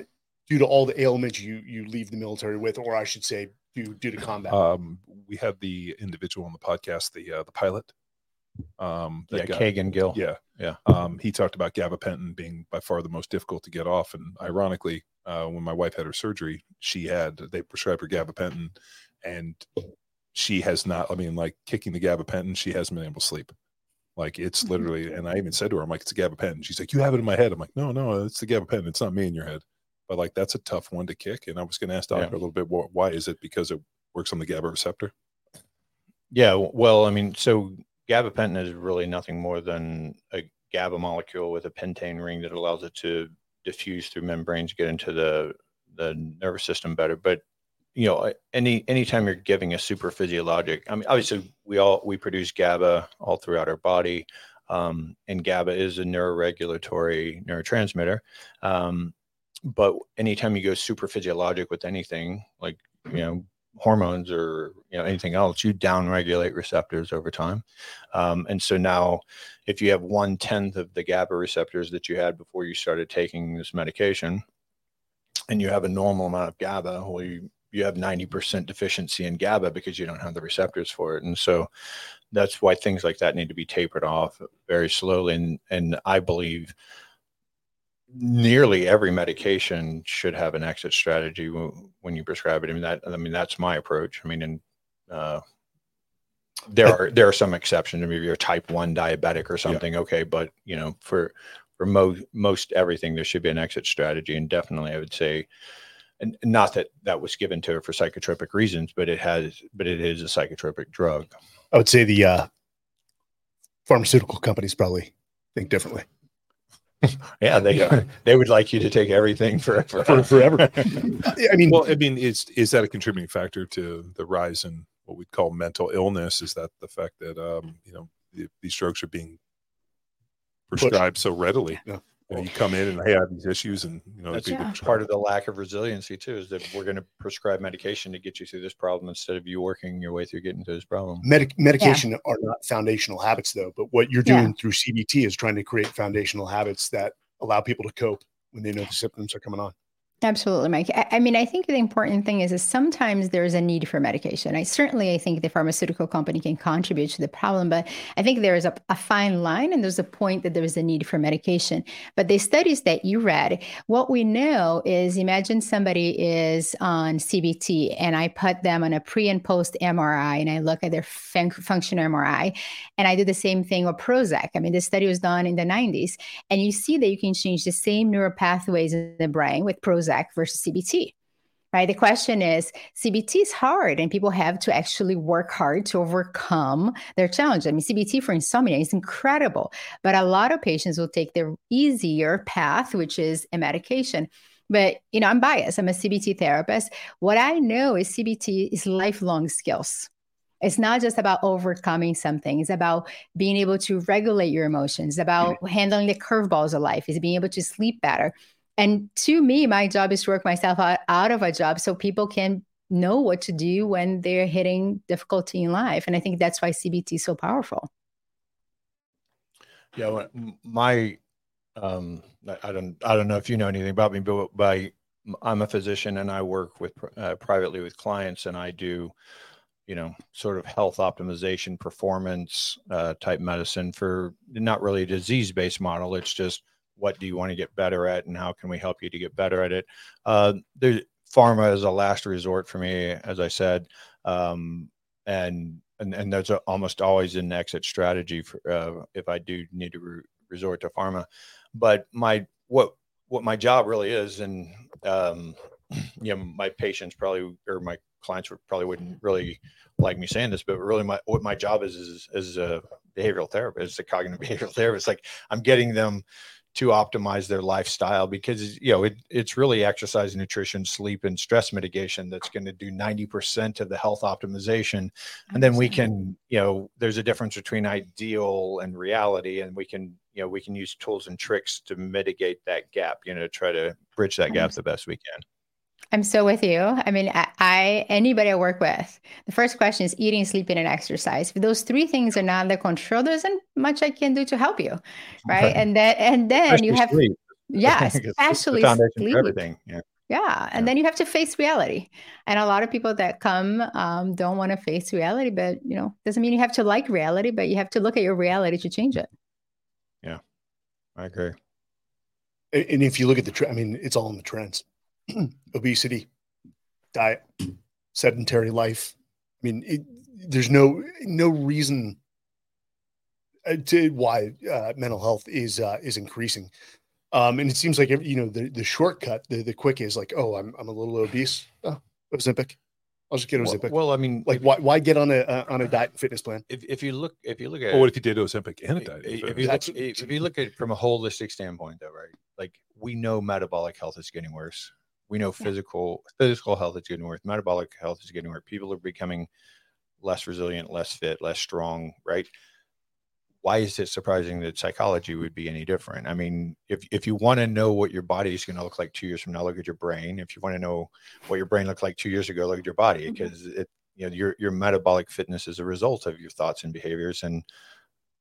due to all the ailments you you leave the military with or i should say due due to combat. Um, we had the individual on the podcast, the uh, the pilot. Um, that yeah got- kagan gill Yeah. Yeah. Um, he talked about gabapentin being by far the most difficult to get off. And ironically, uh, when my wife had her surgery, she had, they prescribed her gabapentin and she has not, I mean, like kicking the gabapentin, she hasn't been able to sleep. Like it's Mhm. literally, and I even said to her, I'm like, it's a gabapentin. She's like, you have it in my head. I'm like, no, no, it's the gabapentin. It's not me in your head. But like, that's a tough one to kick. And I was going to ask Doctor Yeah. a little bit, why is it? Because it, works on the GABA receptor. Yeah, well, I mean, so gabapentin is really nothing more than a GABA molecule with a pentane ring that allows it to diffuse through membranes, get into the the nervous system better. But you know, any anytime you're giving a super physiologic, I mean, obviously we all we produce GABA all throughout our body, um, and GABA is a neuroregulatory neurotransmitter. Um, but anytime you go super physiologic with anything, like you know hormones or you know anything else, you downregulate receptors over time. Um, and so now, if you have one tenth of the GABA receptors that you had before you started taking this medication, and you have a normal amount of GABA, well, you you have 90% deficiency in GABA because you don't have the receptors for it. And so that's why things like that need to be tapered off very slowly. And, and I believe nearly every medication should have an exit strategy when you prescribe it. I mean that I mean that's my approach. I mean, and uh, there are there are some exceptions. Maybe you're a type one diabetic or something. Yeah. Okay, but you know for for most most everything there should be an exit strategy, and definitely I would say. And not that that was given to her for psychotropic reasons, but it has, but it is a psychotropic drug. I would say the uh, pharmaceutical companies probably think differently. yeah, they yeah. they would like you to take everything forever. For, forever. I mean, well, I mean, is is that a contributing factor to the rise in what we call mental illness? Is that the fact that um, you know these drugs are being prescribed so readily? Yeah you, know, you come in and hey, I have these issues, and you know that's yeah. part of the lack of resiliency too. Is that we're going to prescribe medication to get you through this problem instead of you working your way through getting to this problem. Medi- medication yeah. are not foundational habits, though. But what you're doing yeah. through CBT is trying to create foundational habits that allow people to cope when they know the symptoms are coming on. Absolutely, Mike. I, I, mean, I think the important thing is, is sometimes there's a need for medication. I certainly, I think the pharmaceutical company can contribute to the problem, but I think there is a, a fine line, and there's a point that there is a need for medication. But the studies that you read, what we know is, imagine somebody is on CBT, and I put them on a pre and post MRI, and I look at their fun- function MRI, and I do the same thing with Prozac. I mean, this study was done in the 90s, and you see that you can change the same neural pathways in the brain with Prozac Prozac versus CBT. Right. The question is CBT is hard and people have to actually work hard to overcome their challenge. I mean, CBT for insomnia is incredible, but a lot of patients will take the easier path, which is a medication. But, you know, I'm biased. I'm a CBT therapist. What I know is CBT is lifelong skills. It's not just about overcoming something. It's about being able to regulate your emotions, about mm-hmm. handling the curveballs of life, is being able to sleep better. And to me, my job is to work myself out, out of a job so people can know what to do when they're hitting difficulty in life. And I think that's why CBT is so powerful. Yeah, my um, I don't I don't know if you know anything about me, but by I'm a physician and I work with uh, privately with clients, and I do you know sort of health optimization, performance uh, type medicine for not really a disease based model. It's just what do you want to get better at and how can we help you to get better at it uh, the pharma is a last resort for me as i said um, and and, and there's a, almost always an exit strategy for uh, if i do need to re- resort to pharma but my what what my job really is and um, you know my patients probably or my clients would probably wouldn't really like me saying this, but really my what my job is is as a behavioral therapist, a cognitive behavioral therapist. Like I'm getting them to optimize their lifestyle because you know it, it's really exercise nutrition sleep and stress mitigation that's going to do 90% of the health optimization. And then we can you know there's a difference between ideal and reality and we can you know we can use tools and tricks to mitigate that gap you know to try to bridge that gap the best we can I'm so with you. I mean, I, I, anybody I work with, the first question is eating, sleeping, and exercise. If those three things are not under control, there isn't much I can do to help you, right? And then and then especially you have sleep. yeah, especially sleep. everything. Yeah. Yeah, and yeah. then you have to face reality. And a lot of people that come um, don't want to face reality, but you know, doesn't mean you have to like reality, but you have to look at your reality to change it. Yeah, I agree. And if you look at the, I mean, it's all in the trends. obesity, diet, sedentary life. I mean, it, there's no no reason uh, to why uh, mental health is uh, is increasing. Um, and it seems like you know the the shortcut, the the quick is like, oh, I'm I'm a little obese. Oh, Ozempic. I'll just get well, Ozempic. well, I mean, like, if, why why get on a uh, on a diet and fitness plan? if, if you look if you look at Well, what if you did Ozempic and a i- diet? i- and if you look, if if you look at it from a holistic standpoint, though, right? Like we know metabolic health is getting worse. We know Yeah. physical physical health is getting worse. Metabolic health is getting worse. People are becoming less resilient, less fit, less strong, right? Why is it surprising that psychology would be any different? I mean, if if you want to know what your body is going to look like two years from now, look at your brain. If you want to know what your brain looked like two years ago, look at your body mm-hmm. because it you know your your metabolic fitness is a result of your thoughts and behaviors and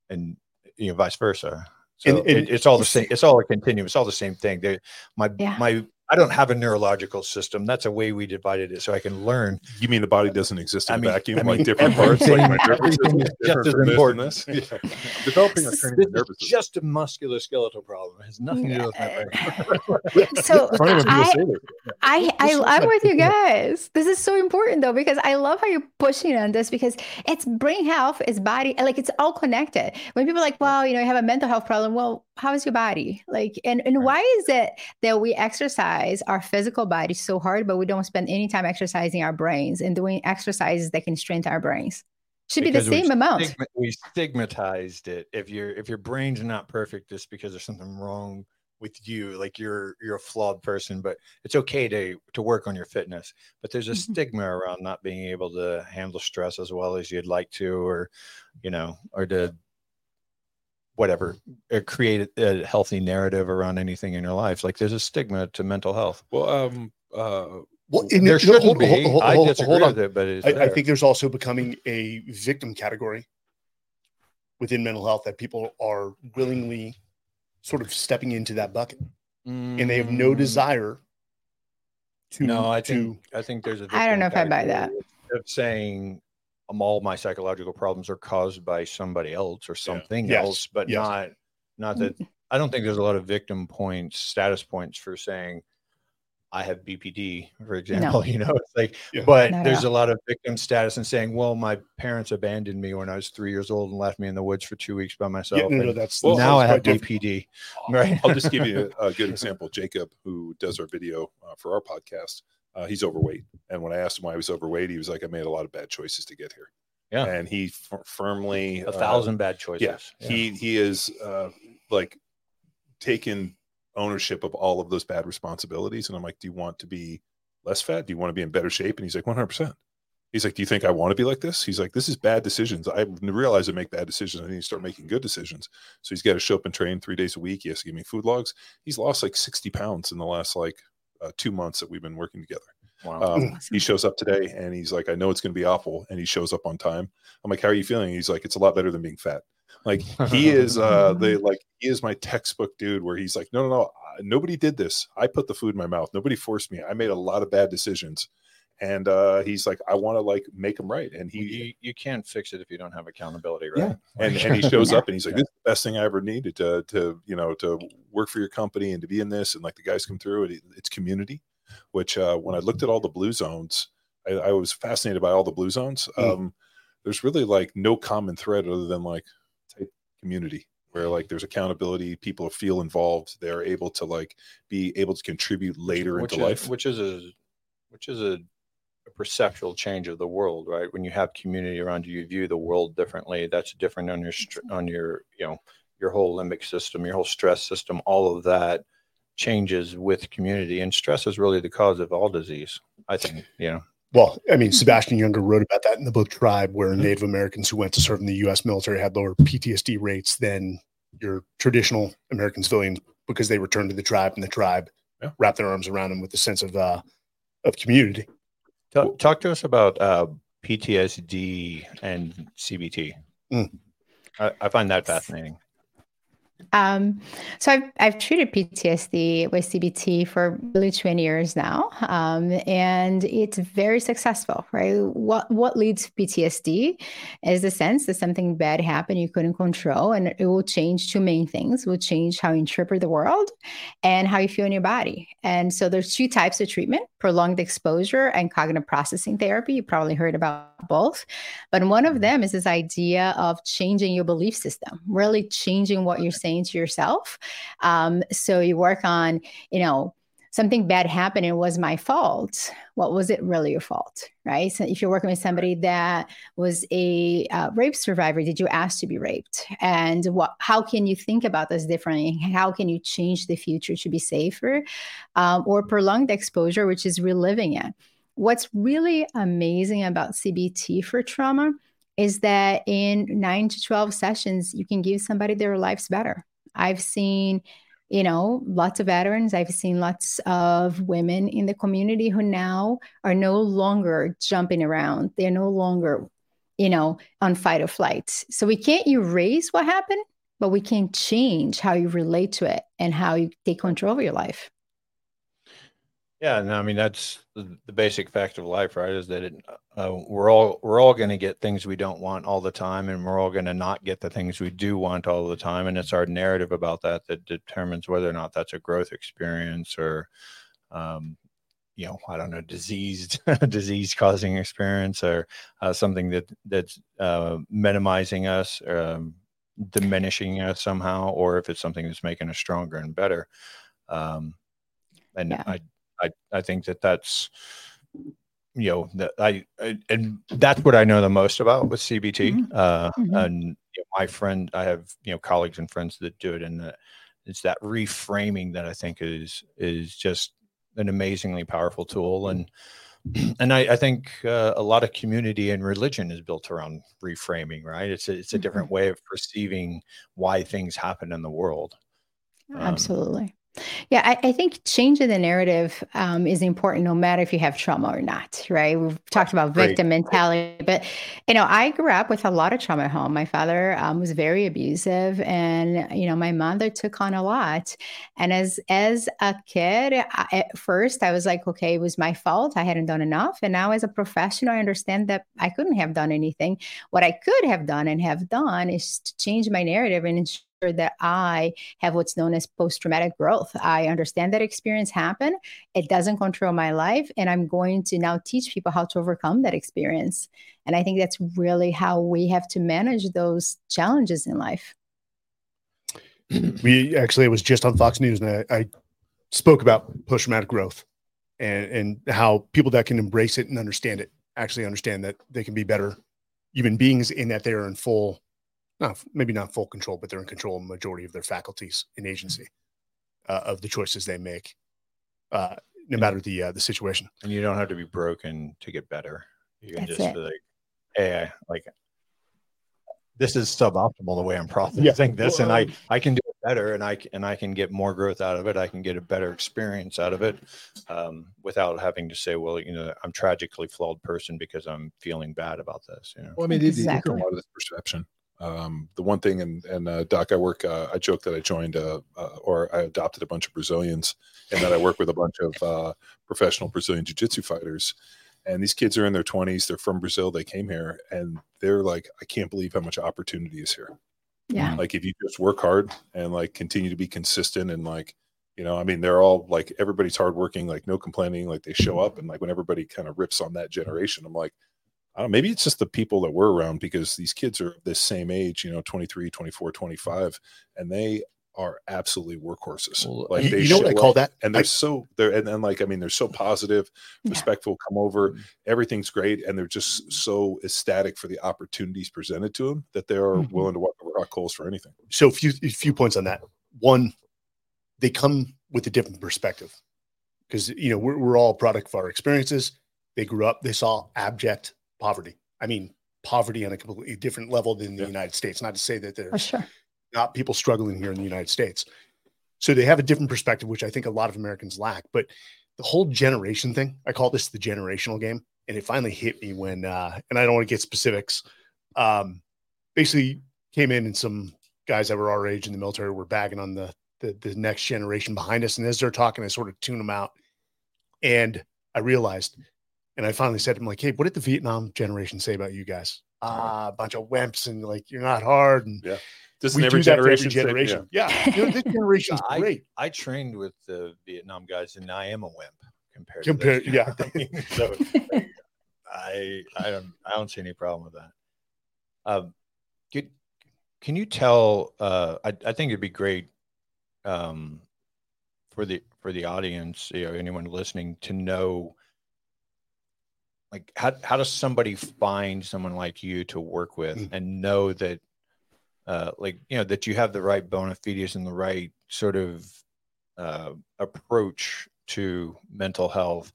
and you know vice versa. So And- and it, it's all the same. It's all a continuum. It's all the same thing. They, my Yeah. my I don't have a neurological system. That's a way we divided it so I can learn. You mean the body doesn't exist in I a mean- vacuum, I like different parts, like my nervous system is is just as important. and this? Yeah. Developing a This training is nervous system. just a musculoskeletal problem. It has nothing to do with my brain. So Funny I, that. I, I, I'm with you guys. This is so important though, because I love how you're pushing on this because it's brain health, it's body, like it's all connected. When people are like, well, you know, you have a mental health problem. Well, how is your body? Like, and, and why is it that we exercise our physical body so hard, but we don't spend any time exercising our brains and doing exercises that can strengthen our brains? Should be the Because same amount. stigma- we stigmatized it. If your if your brain's not perfect, just because there's something wrong with you. Like you're you're a flawed person, but it's okay to to work on your fitness. But there's a Mhm. stigma around not being able to handle stress as well as you'd like to, or you know, or to whatever uh, create a, a healthy narrative around anything in your life. Like there's a stigma to mental health. Well, um, uh, Well, there no, shouldn't hold- be. hold- hold- I disagree hold on. with it, but it's I, I think there's also becoming a victim category within mental health that people are willingly sort of stepping into that bucket, and they have no Mm, desire to. No, I to think I think there's a. I don't know if I buy that Of saying all my psychological problems are caused by somebody else or something Yes, else, but yes. not not that. I don't think there's a lot of victim points, status points for saying I have BPD, for example. You know, it's like, Yeah. but Not there's a lot of victim status and saying, well, my parents abandoned me when I was three years old and left me in the woods for two weeks by myself. yeah, no, no, that's Well, now I have quite different. BPD. Right. I'll just give you a, a good example. Jacob, who does our video uh, for our podcast, uh, he's overweight. And when I asked him why he was overweight, he was like, I made a lot of bad choices to get here. Yeah. And he f- firmly, A uh, thousand bad choices. yeah, he he is uh, like taken ownership of all of those bad responsibilities. And I'm like, do you want to be less fat? Do you want to be in better shape? And he's like, 100. percent He's like, do you think I want to be like this? He's like, this is bad decisions. I realize I make bad decisions. I need to start making good decisions. So he's got to show up and train three days a week. He has to give me food logs. He's lost like 60 pounds in the last like uh, two months that we've been working together. Wow. Um, He shows up today and he's like, I know it's going to be awful. And he shows up on time. I'm like, how are you feeling? He's like, it's a lot better than being fat. Like he is, uh, the like he is my textbook dude. Where he's like, no, no, no, uh, nobody did this. I put the food in my mouth. Nobody forced me. I made a lot of bad decisions. And uh, he's like, I want to like make them right. And he you, you can't fix it if you don't have accountability, right? Yeah. and, and he shows up and he's like, this is the best thing I ever needed to, to, you know, to work for your company and to be in this. And like the guys come through it, it's community, which uh, when I looked at all the blue zones, I, I was fascinated by all the blue zones. Mm. Um, there's really like no common thread other than like type community where like there's accountability, people feel involved. They're able to like be able to contribute later which into is, life. which is a which is a perceptual change of the world, right? When you have community around you, you view the world differently. That's different on your on your you know your whole limbic system, your whole stress system. All of that changes with community, and stress is really the cause of all disease. I think you know. Well, I mean, Sebastian Junger wrote about that in the book Tribe, where Mhm. Native Americans who went to serve in the U.S. military had lower PTSD rates than your traditional American civilians because they returned to the tribe and the tribe Yeah. wrapped their arms around them with a sense of uh, of community. Talk, talk to us about uh, PTSD and CBT. Mm. I, I find that fascinating. Um, so I've, I've treated PTSD with CBT for really 20 years now. Um, and it's very successful, right? What, what leads to PTSD is the sense that something bad happened you couldn't control, and it will change two main things. It will change how you interpret the world and how you feel in your body. And so there's two types of treatment, prolonged exposure and cognitive processing therapy. You probably heard about both. But one of them is this idea of changing your belief system, really changing what you're saying to yourself. Um, so you work on, you know, something bad happened it was my fault. What was it really your fault right? So if you're working with somebody that was a uh, rape survivor did you ask to be raped? And what how can you think about this differently? How can you change the future to be safer um, or prolonged exposure which is reliving it? What's really amazing about cbt for trauma is that in 9 to 12 sessions you can give somebody their lives better i've seen you know, lots of veterans. I've seen lots of women in the community who now are no longer jumping around. They're no longer, you know, on fight or flight. So we can't erase what happened, but we can change how you relate to it and how you take control of your life. Yeah, and I mean that's the, the basic fact of life, right? Is that it, uh, we're all we're all going to get things we don't want all the time, and we're all going to not get the things we do want all the time, and it's our narrative about that that determines whether or not that's a growth experience or, um, you know, I don't know, diseased disease causing experience or uh, something that that's uh, minimizing us, um, diminishing us somehow, or if it's something that's making us stronger and better. Um, and yeah. I I, I think that that's you know that I, I, and that's what I know the most about with CBT. Mm-hmm. Uh, mm-hmm. And you know, my friend, I have you know colleagues and friends that do it, and uh, it's that reframing that I think is is just an amazingly powerful tool. And and I, I think uh, a lot of community and religion is built around reframing, right? It's a, it's a mm-hmm. different way of perceiving why things happen in the world. Um, Absolutely. Yeah, I, I, think changing the narrative um, is important no matter if you have trauma or not, right? We've talked about victim Great. mentality, but you know, I grew up with a lot of trauma at home. My father um, was very abusive, and you know, my mother took on a lot. And as as a kid, I, at first, I was like, okay, it was my fault. I hadn't done enough. And now, as a professional, I understand that I couldn't have done anything. What I could have done and have done is to change my narrative and ensure that I have what's known as post traumatic growth. I understand that experience happened. It doesn't control my life. And I'm going to now teach people how to overcome that experience. And I think that's really how we have to manage those challenges in life. We actually, it was just on Fox News, and I, I spoke about post traumatic growth and, and how people that can embrace it and understand it actually understand that they can be better human beings in that they're in full not maybe not full control, but they're in control of the majority of their faculties and agency uh, of the choices they make, uh, no matter the uh, the situation. And you don't have to be broken to get better. You can That's just it. be like, hey, I, like this is suboptimal the way I'm processing yeah. this, and I I can do it better, and I and I can get more growth out of it. I can get a better experience out of it, um, without having to say, well, you know, I'm tragically flawed person because I'm feeling bad about this. You know, well, I mean, exactly. a lot of this perception um, the one thing, and and uh, Doc, I work. Uh, I joke that I joined uh, uh, or I adopted a bunch of Brazilians, and that I work with a bunch of uh, professional Brazilian jiu-jitsu fighters. And these kids are in their twenties. They're from Brazil. They came here, and they're like, I can't believe how much opportunity is here. Yeah. Like if you just work hard and like continue to be consistent and like you know i mean they're all like everybody's hardworking like no complaining like they show up and like when everybody kind of rips on that generation i'm like I don't know, maybe it's just the people that we're around because these kids are this same age, you know, 23, 24, 25, and they are absolutely workhorses. Well, like you, they you know what I call that? And they're I, so they're and then like I mean they're so positive, respectful, yeah. come over, mm-hmm. everything's great, and they're just so ecstatic for the opportunities presented to them that they are mm-hmm. willing to walk over hot coals for anything. So a few a few points on that. One, they come with a different perspective because you know we're, we're all product of our experiences. They grew up, they saw abject poverty. I mean, poverty on a completely different level than the yeah. United States. Not to say that there's sure. not people struggling here in the United States. So they have a different perspective, which I think a lot of Americans lack. But the whole generation thing, I call this the generational game. And it finally hit me when, uh, and I don't want to get specifics. Um, basically, came in and some guys that were our age in the military were bagging on the, the the next generation behind us. And as they're talking, I sort of tune them out. And I realized and I finally said to him, like, hey, what did the Vietnam generation say about you guys? Ah, a bunch of wimps and like you're not hard. And yeah. This we every generation. Every generation. yeah. yeah. You know, this generation is great. I, I, trained with the Vietnam guys and I am a wimp compared compared, to yeah. so I I don't I don't see any problem with that. Um can, can you tell uh I, I think it'd be great um for the for the audience, you know, anyone listening to know like how how does somebody find someone like you to work with Mm. and know that uh like you know that you have the right bona fides and the right sort of uh approach to mental health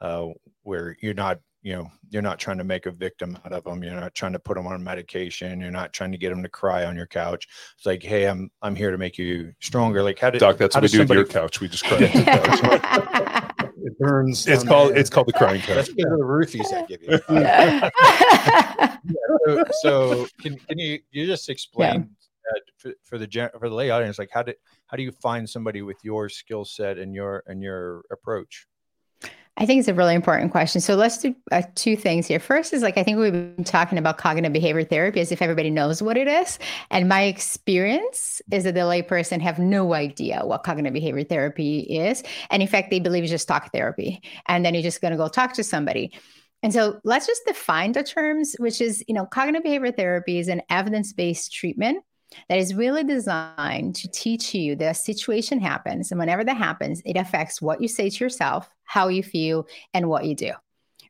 uh where you're not you know you're not trying to make a victim out of them you're not trying to put them on medication you're not trying to get them to cry on your couch it's like hey i'm i'm here to make you stronger like how did Doc, that's how what we do with your somebody- couch. We just cry. on your couch. It burns. It's called it's called the crying that's because of the roofies i give you so, so can, can you you just explain that uh, for, for the gen, for the lay audience like how did how do you find somebody with your skill set and your and your approach I think it's a really important question. So let's do uh, two things here. First is like I think we've been talking about cognitive behavior therapy as if everybody knows what it is, and my experience is that the layperson have no idea what cognitive behavior therapy is, and in fact they believe it's just talk therapy, and then you're just going to go talk to somebody. And so let's just define the terms, which is you know cognitive behavior therapy is an evidence based treatment that is really designed to teach you that a situation happens. And whenever that happens, it affects what you say to yourself, how you feel, and what you do.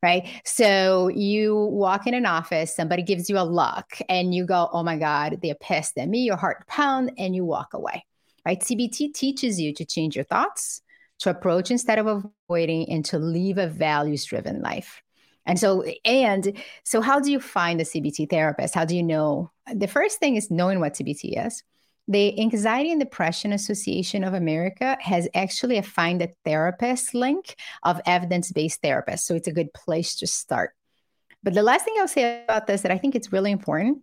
Right. So you walk in an office, somebody gives you a look, and you go, Oh my God, they're pissed at me, your heart pound, and you walk away. Right. CBT teaches you to change your thoughts, to approach instead of avoiding, and to live a values driven life. And so, and so, how do you find a CBT therapist? How do you know? The first thing is knowing what CBT is. The Anxiety and Depression Association of America has actually a find a therapist link of evidence based therapists. So, it's a good place to start. But the last thing I'll say about this that I think it's really important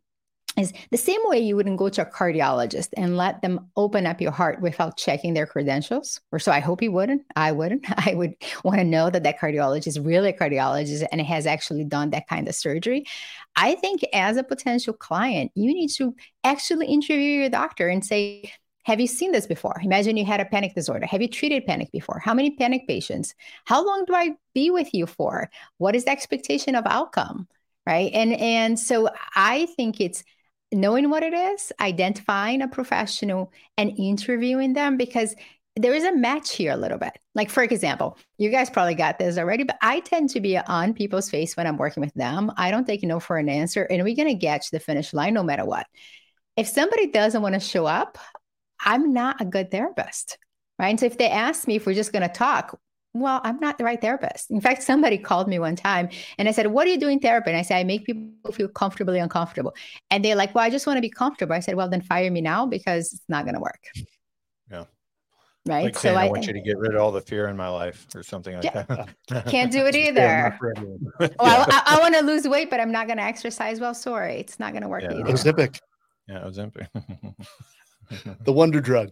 is the same way you wouldn't go to a cardiologist and let them open up your heart without checking their credentials or so i hope you wouldn't i wouldn't i would want to know that that cardiologist is really a cardiologist and has actually done that kind of surgery i think as a potential client you need to actually interview your doctor and say have you seen this before? Imagine you had a panic disorder. Have you treated panic before? How many panic patients? How long do I be with you for? What is the expectation of outcome? Right. And and so I think it's knowing what it is, identifying a professional and interviewing them because there is a match here a little bit. Like, for example, you guys probably got this already, but I tend to be on people's face when I'm working with them. I don't take no for an answer, and we're going to get to the finish line no matter what. If somebody doesn't want to show up, I'm not a good therapist, right? And so if they ask me if we're just going to talk, well, I'm not the right therapist. In fact, somebody called me one time and I said, What are you doing therapy? And I said, I make people feel comfortably uncomfortable. And they're like, Well, I just want to be comfortable. I said, Well, then fire me now because it's not going to work. Yeah. Right. like so saying, I, I, want you to get rid of all the fear in my life or something like Yeah. that can't do it either. not for. Oh, I, I, I want to lose weight, but I'm not going to exercise. Well, sorry. It's not going to work Yeah. either. Ozempic, yeah ozempic the wonder drug.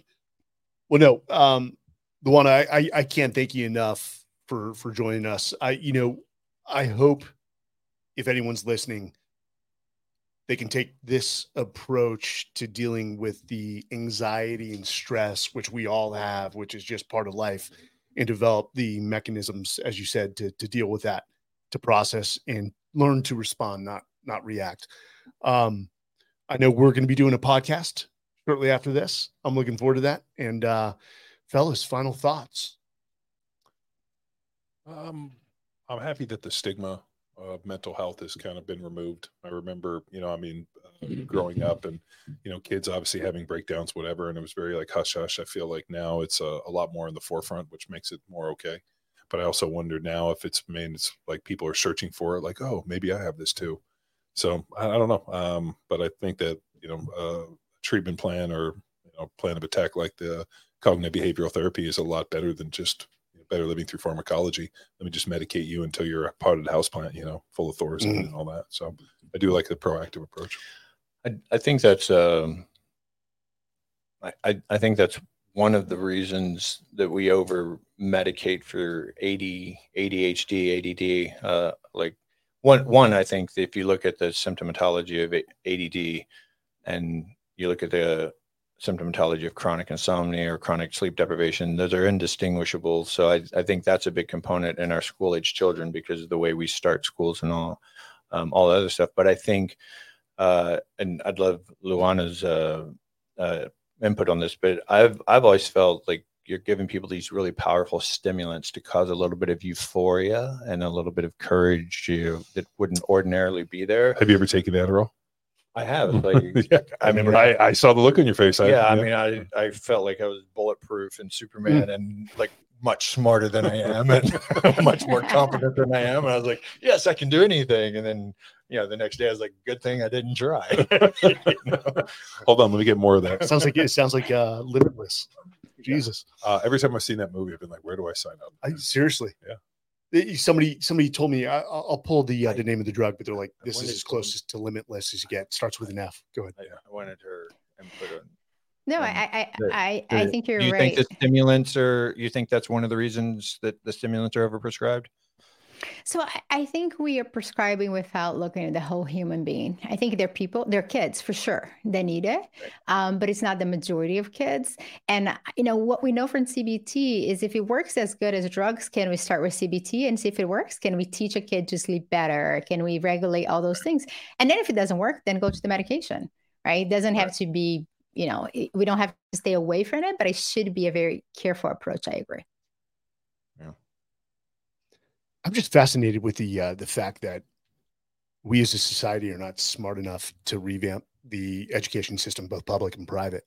Well, no, um, the one I, I I can't thank you enough for for joining us. I you know I hope if anyone's listening, they can take this approach to dealing with the anxiety and stress which we all have, which is just part of life, and develop the mechanisms, as you said, to to deal with that, to process and learn to respond, not not react. Um, I know we're going to be doing a podcast shortly after this. I'm looking forward to that. And uh fellas, final thoughts. Um, I'm happy that the stigma of mental health has kind of been removed. I remember, you know, I mean, uh, growing up and, you know, kids obviously having breakdowns, whatever. And it was very like hush hush. I feel like now it's a, a lot more in the forefront, which makes it more okay. But I also wonder now if it's mean it's like people are searching for it, like, oh, maybe I have this too. So I, I don't know. Um, but I think that, you know, uh, treatment plan or you know, plan of attack like the cognitive behavioral therapy is a lot better than just you know, better living through pharmacology. Let me just medicate you until you're a potted house plant, you know, full of Thorazine Mhm. and all that. So I do like the proactive approach. I, I think that's um, I, I I think that's one of the reasons that we over medicate for AD, ADHD, ADD. Uh, like one one, I think if you look at the symptomatology of ADD and you look at the symptomatology of chronic insomnia or chronic sleep deprivation, those are indistinguishable. So I, I think that's a big component in our school age children because of the way we start schools and all um, all the other stuff. But I think uh, and I'd love Luana's uh, uh, input on this, but I've I've always felt like you're giving people these really powerful stimulants to cause a little bit of euphoria and a little bit of courage you that wouldn't ordinarily be there. Have you ever taken Adderall? I have. Like, yeah, I mean, I, I saw the look on your face. I, yeah, I mean, I I felt like I was bulletproof and Superman and like much smarter than I am and much more competent than I am. And I was like, yes, I can do anything. And then, you know, the next day I was like, good thing I didn't try. You know? hold on, let me get more of that. sounds like it sounds like uh, limitless. Jesus, Uh, every time I've seen that movie, I've been like, where do I sign up? I, seriously. Yeah. Somebody somebody told me I, I'll I'll pull the uh, the name of the drug, but they're like, this is as to- close as to limitless as you get. Starts with an F. Go ahead. I, I wanted her input on No, Um, I I the- I, I think you're do you right. think the stimulants are you think that's one of the reasons that the stimulants are overprescribed? So I, think we are prescribing without looking at the whole human being. I think they're people, they're kids for sure. They need it, um, but it's not the majority of kids. And uh, you know what we know from CBT is if it works as good as drugs, can we start with CBT and see if it works? Can we teach a kid to sleep better? Can we regulate all those things? And then if it doesn't work, then go to the medication. Right? It doesn't have to be. You know, we don't have to stay away from it, but it should be a very careful approach. I agree. I'm just fascinated with the uh, the fact that we as a society are not smart enough to revamp the education system, both public and private,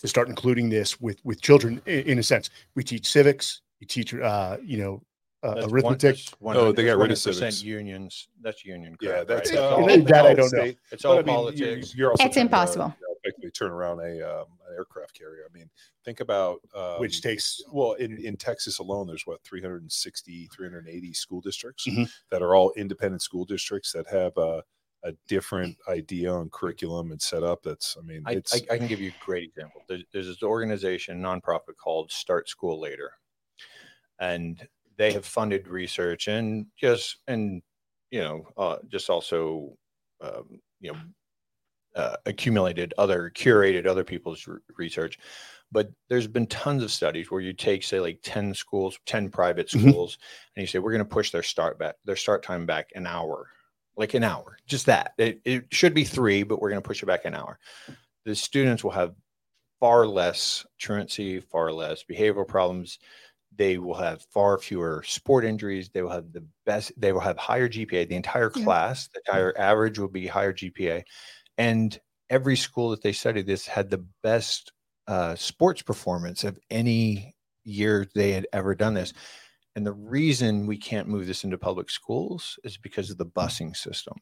to start including this with with children. In, in a sense, we teach civics, we teach, uh, you know, uh, arithmetic. that's Oh, they got rid of 100% civics. unions. That's union. Yeah, crap, that's right? uh, It's all- that I don't know. state. It's But, all I mean, you- politics. You're also It's trying to, impossible. You know, effectively turn around a um, an aircraft carrier. I mean, think about um, which takes well in, in texas alone there's what 360 380 school districts Mhm. that are all independent school districts that have a, a different idea on curriculum and setup that's i mean I, it's I, I can give you a great example. There's, there's this organization, nonprofit called Start School Later, and they have funded research and just and you know uh, just also um, you know uh, accumulated other curated other people's r- research. But there's been tons of studies where you take say like 10 schools, 10 private Mhm. schools, and you say we're going to push their start back their start time back an hour like an hour, just that. It, it should be three, but we're going to push it back an hour. The students will have far less truancy, far less behavioral problems. They will have far fewer sport injuries. They will have the best, they will have higher GPA. The entire Yeah. class, the entire average will be higher GPA. And every school that they studied this had the best uh, sports performance of any year they had ever done this. And the reason we can't move this into public schools is because of the busing system.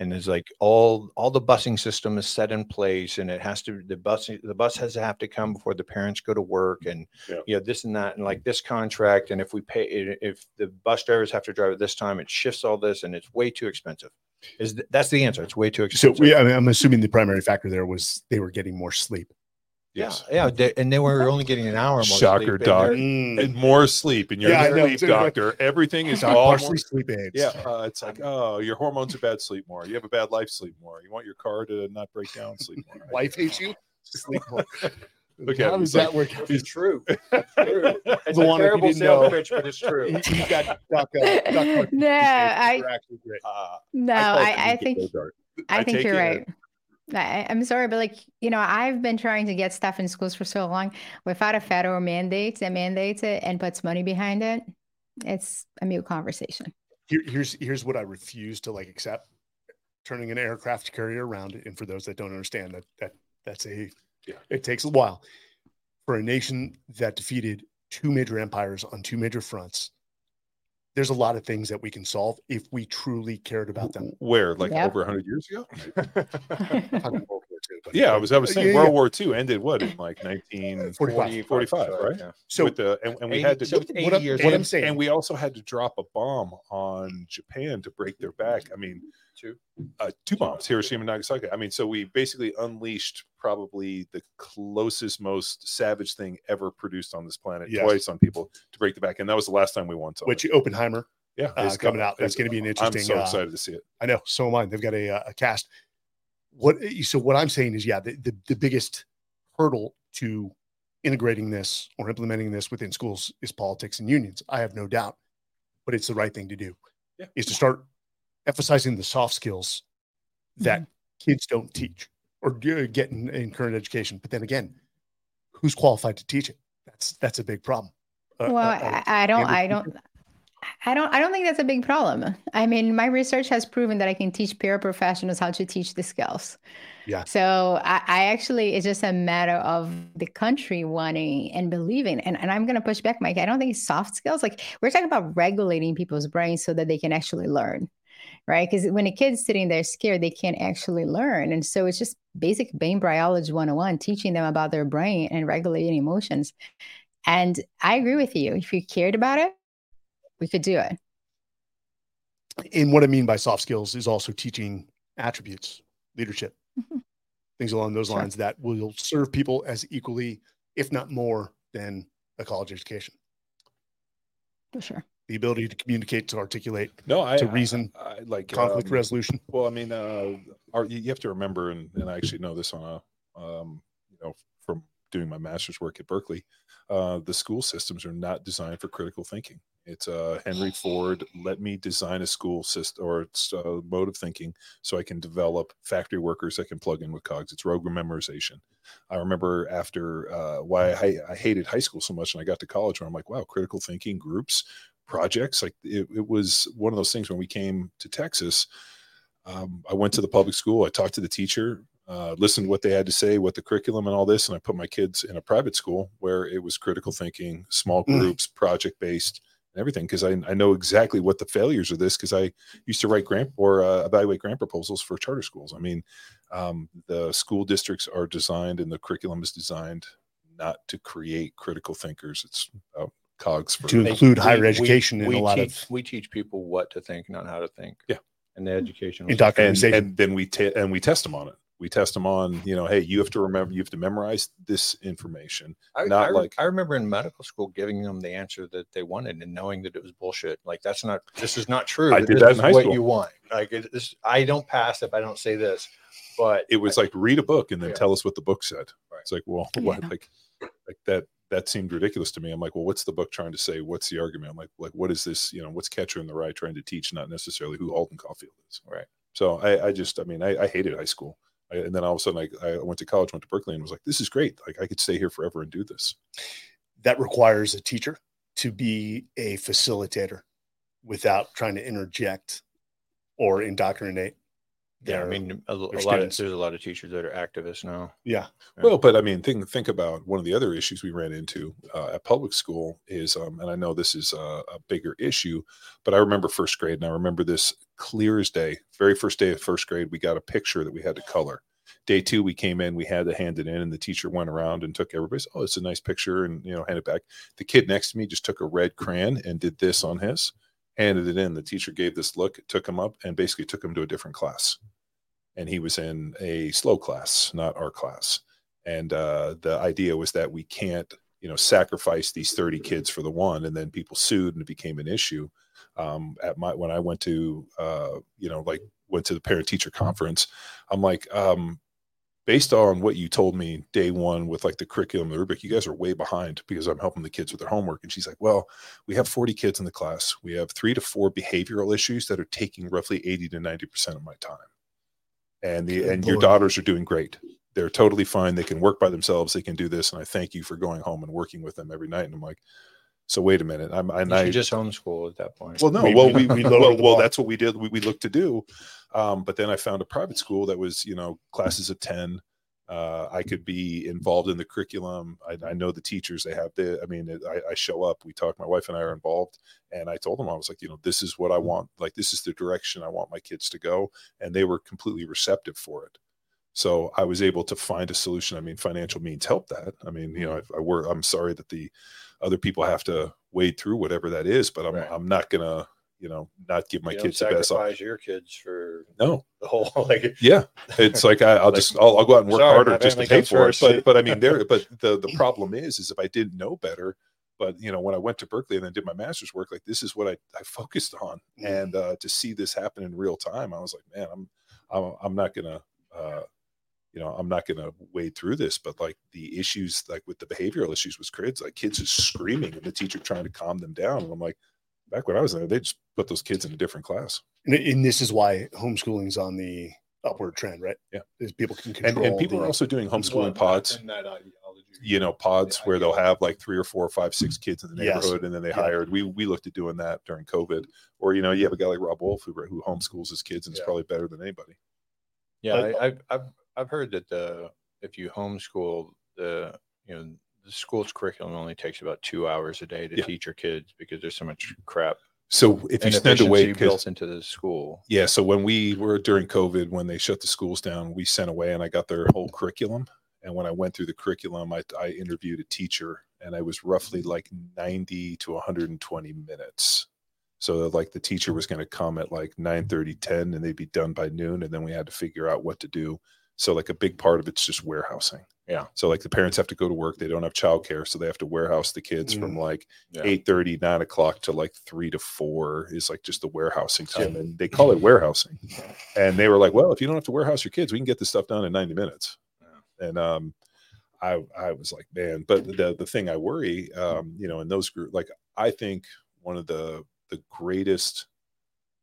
And it's like all all the busing system is set in place, and it has to the bus the bus has to have to come before the parents go to work, and Yeah. you know this and that, and like this contract, and if we pay if the bus drivers have to drive at this time, it shifts all this, and it's way too expensive. Is th- that's the answer? It's way too so. expensive. We, I mean, I'm assuming the primary factor there was they were getting more sleep. yes yeah, yeah, they- and they were only getting an hour. more Shocker, sleep, and Mm. and more sleep and you're Yeah, I a know. sleep It's like- doctor everything is Doc all partially more, sleep aids. yeah uh, it's like oh your hormones are bad sleep more you have a bad life sleep more you want your car to not break down sleep more Wife hates you. Sleep more. Look at How does that work? out? It's true. It's The a one if you terrible didn't sales know. pitch, but it's true. You- you got Doc, uh, Doc Martin's No, I- great. Uh, No, call it I, I think I, I think take you're right. I, I'm sorry, but like you know, I've been trying to get stuff in schools for so long without a federal mandate that mandates it and puts money behind it. It's a mute conversation. Here, here's here's what I refuse to like accept: turning an aircraft carrier around. And for those that don't understand, that that that's a Yeah. it takes a while for a nation that defeated two major empires on two major fronts. There's a lot of things that we can solve if we truly cared about them. where like Yep. over 100 years ago Talking about World War II, but- yeah i was i was saying Yeah, world yeah. war ii ended what in like 1945 45 right Yeah. So with the and, and we 80 had to so it's what I'm- years what. I'm saying- and we also had to drop a bomb on Japan to break their back. I mean, Two. uh, two bombs, Hiroshima and Nagasaki. I mean, so we basically unleashed probably the closest, most savage thing ever produced on this planet Yes. twice on people to break the back, and that was the last time we won something. which Oppenheimer, yeah, uh, it's coming out. That's gonna be an interesting. I'm interesting, so uh, excited to see it. I know, so am I. They've got a, uh, a cast. What so what I'm saying is, yeah, the, the the biggest hurdle to integrating this or implementing this within schools is politics and unions. I have no doubt, but it's the right thing to do. Yeah. Is to start emphasizing the soft skills that kids don't teach or do- get in, in current education. But then again, who's qualified to teach it? That's that's a big problem. Uh, Well, uh, I, I don't, I don't, I don't, I don't think that's a big problem. I mean, my research has proven that I can teach paraprofessionals how to teach the skills. Yeah. So I, I actually, it's just a matter of the country wanting and believing. And, and I'm going to push back, Mike. I don't think soft skills. Like we're talking about regulating people's brains so that they can actually learn, right? Because when a kid's sitting there scared, they can't actually learn. And so it's just basic brain biology 101, teaching them about their brain and regulating emotions. And I agree with you. If you cared about it, we could do it. and what I mean by soft skills is also teaching attributes, leadership, Mhm. things along those Sure. lines that will serve people as equally, if not more, than a college education. For sure. The ability to communicate, to articulate, No, I to reason, I, like conflict um, resolution. Well, I mean, uh, our, you you have to remember, and, and I actually know this on a, um, you know, from doing my master's work at Berkeley, uh, the school systems are not designed for critical thinking. It's uh, Henry Ford. Let me design a school system or it's a mode of thinking so I can develop factory workers that can plug in with cogs. It's rogue memorization. I remember after uh, why I, I hated high school so much, and I got to college where I'm like, wow, critical thinking groups, projects. Like it, it was one of those things when we came to Texas. Um, I went to the public school. I talked to the teacher, uh, listened to what they had to say, what the curriculum and all this, and I put my kids in a private school where it was critical thinking, small Mm. groups, project based, and everything. Because I, I know exactly what the failures of this. Because I used to write grant or uh, evaluate grant proposals for charter schools. I mean, um, the school districts are designed, and the curriculum is designed not to create critical thinkers. It's about cogs for To include higher we- education in we a lot teach, of we teach people what to think, not how to think. Yeah. And the educational and, indoctrination. and then we ta- and we test them on it. We test them on, you know, hey, you have to remember, you have to memorize this information. I, not I, like- I remember in medical school giving them the answer that they wanted and knowing that it was bullshit. Like that's not this is not true. I did this that in is high what school. you want. Like it, this, I don't pass if I don't say this. But It was like read a book and then Yeah. tell us what the book said. Right. It's like, well, what, like, like that. That seemed ridiculous to me. I'm like, well, what's the book trying to say? What's the argument? I'm like, like, what is this? You know, what's Catcher in the Rye trying to teach? Not necessarily who Holden Caulfield is. Right. So I, I just, I mean, I, I hated high school. I, and then all of a sudden, I, I went to college, went to Berkeley, and was like, this is great. Like, I could stay here forever and do this. that requires a teacher to be a facilitator without trying to interject or indoctrinate. Yeah, I mean, a, a lot of there's a lot of teachers that are activists now. yeah, Yeah. Well, but I mean, think think about one of the other issues we ran into uh, at public school is, um, and I know this is a, a bigger issue, but I remember first grade, and I remember this clear as day. Very first day of first grade, we got a picture that we had to color. Day two, we came in, we had to hand it in, and the teacher went around and took everybody's. Oh, it's a nice picture, and you know, hand it back. The kid next to me just took a red crayon and did this on his, handed it in. The teacher gave this look, took him up, and basically took him to a different class and he was in a slow class, not our class. And uh, the idea was that we can't, you know, sacrifice these 30 kids for the one, and then people sued, and it became an issue. Um, at my when I went to, uh, you know, like went to the parent teacher conference, I'm like, um, based on what you told me day one with like the curriculum, the rubric, you guys are way behind because I'm helping the kids with their homework. And she's like, well, we have 40 kids in the class. We have three to four behavioral issues that are taking roughly 80 to 90% of my time and the Good and your daughters are doing great. They're totally fine. They can work by themselves. They can do this, and I thank you for going home and working with them every night. And I'm like, so wait a minute. I'm and You I just homeschool at that point. well no We- well we- we, we well, well that's what we did. We, we looked to do, um, but then I found a private school that was you know classes of ten. Uh, I could be involved in the curriculum. I, I know the teachers. They have the. I mean, I, I show up. We talk. My wife and I are involved, and I told them I was like, you know, this is what I want. Like, this is the direction I want my kids to go, and they were completely receptive for it. So I was able to find a solution. I mean, financial means help that. I mean, you know, I, I work. I'm sorry that the other people have to wade through whatever that is, but I'm Right. I'm not gonna, you know, not give my You kids the best. op- sacrifice your kids for No, the whole like yeah, it's like I, I'll Like, just I'll, I'll go out and work sorry, harder just to pay for it. But but I mean, there. But the the problem is, is if I didn't know better. But you know, when I went to Berkeley and then did my master's work, like this is what I, I focused on, and uh, to see this happen in real time, I was like, man, I'm I'm, I'm not gonna, uh, you know, I'm not gonna wade through this. But like the issues, like with the behavioral issues with kids, like kids just screaming and the teacher trying to calm them down, and I'm like, back when I was there, they just put those kids in a different class. and, and this is why homeschooling's on the upward trend, right? Yeah. Is people can and, control. and people the- are also doing homeschooling Well, pods in that ideology. you know pods where they'll have like three or four or five six kids in the Yes. neighborhood and then they Yeah. hired we we looked at doing that during covid or you know you have a guy like Robb Wolf who, who homeschools his kids and is probably better than anybody Yeah, I, I've I've I've heard that the if you homeschool the you know the school's curriculum only takes about two hours a day to Yeah. teach your kids because there's so much crap so if you spend away built into the school. yeah so when we were during covid when they shut the schools down we sent away and i got their whole curriculum and when i went through the curriculum i, I interviewed a teacher and i was roughly mm-hmm. like 90 to 120 minutes so like the teacher was going to come at like 9 30 10 and they'd be done by noon and then we had to figure out what to do so like a big part of it's just warehousing Yeah. so like the parents have to go to work they don't have childcare so they have to warehouse the kids from like Yeah. eight thirty, nine o'clock to like three to four is like just the warehousing time. And they call it warehousing. And they were like, Well, if you don't have to warehouse your kids, we can get this stuff done in 90 minutes. And um I I was like, man, but the the thing I worry, um, you know, in those group like I think one of the the greatest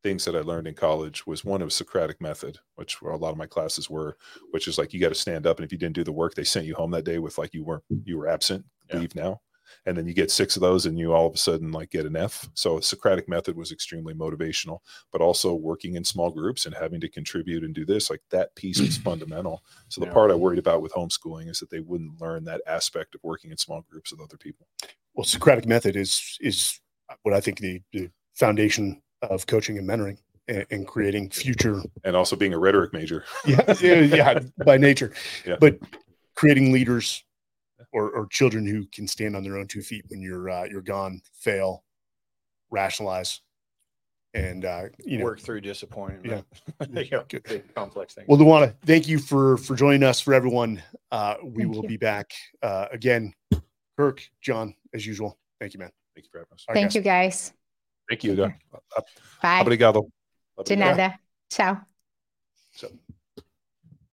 things that I learned in college was one of Socratic method, which a lot of my classes were, which is like you got to stand up and if you didn't do the work, they sent you home that day with like you weren't you were absent, Yeah. leave now and then you get six of those and you all of a sudden like get an f so socratic method was extremely motivational but also working in small groups and having to contribute and do this like that piece was fundamental so the Yeah. part i worried about with homeschooling is that they wouldn't learn that aspect of working in small groups with other people well, Socratic method is is what I think the, the foundation of coaching and mentoring and, and creating future and also being a rhetoric major yeah, yeah, yeah, by nature. Yeah. But creating leaders or, or children who can stand on their own two feet when you're uh, you're gone, fail, rationalize, and uh, you know. work through disappointment. Yeah. you know, Good. big complex thing. Well, Luana, thank you for for joining us. For everyone, uh, we Thank will you. be back uh, again. Kirk, John, as usual. Thank you, man. thank you for having us All right, Thank guys. you, guys. Thank you Bye. obrigado De nada. Ciao. So-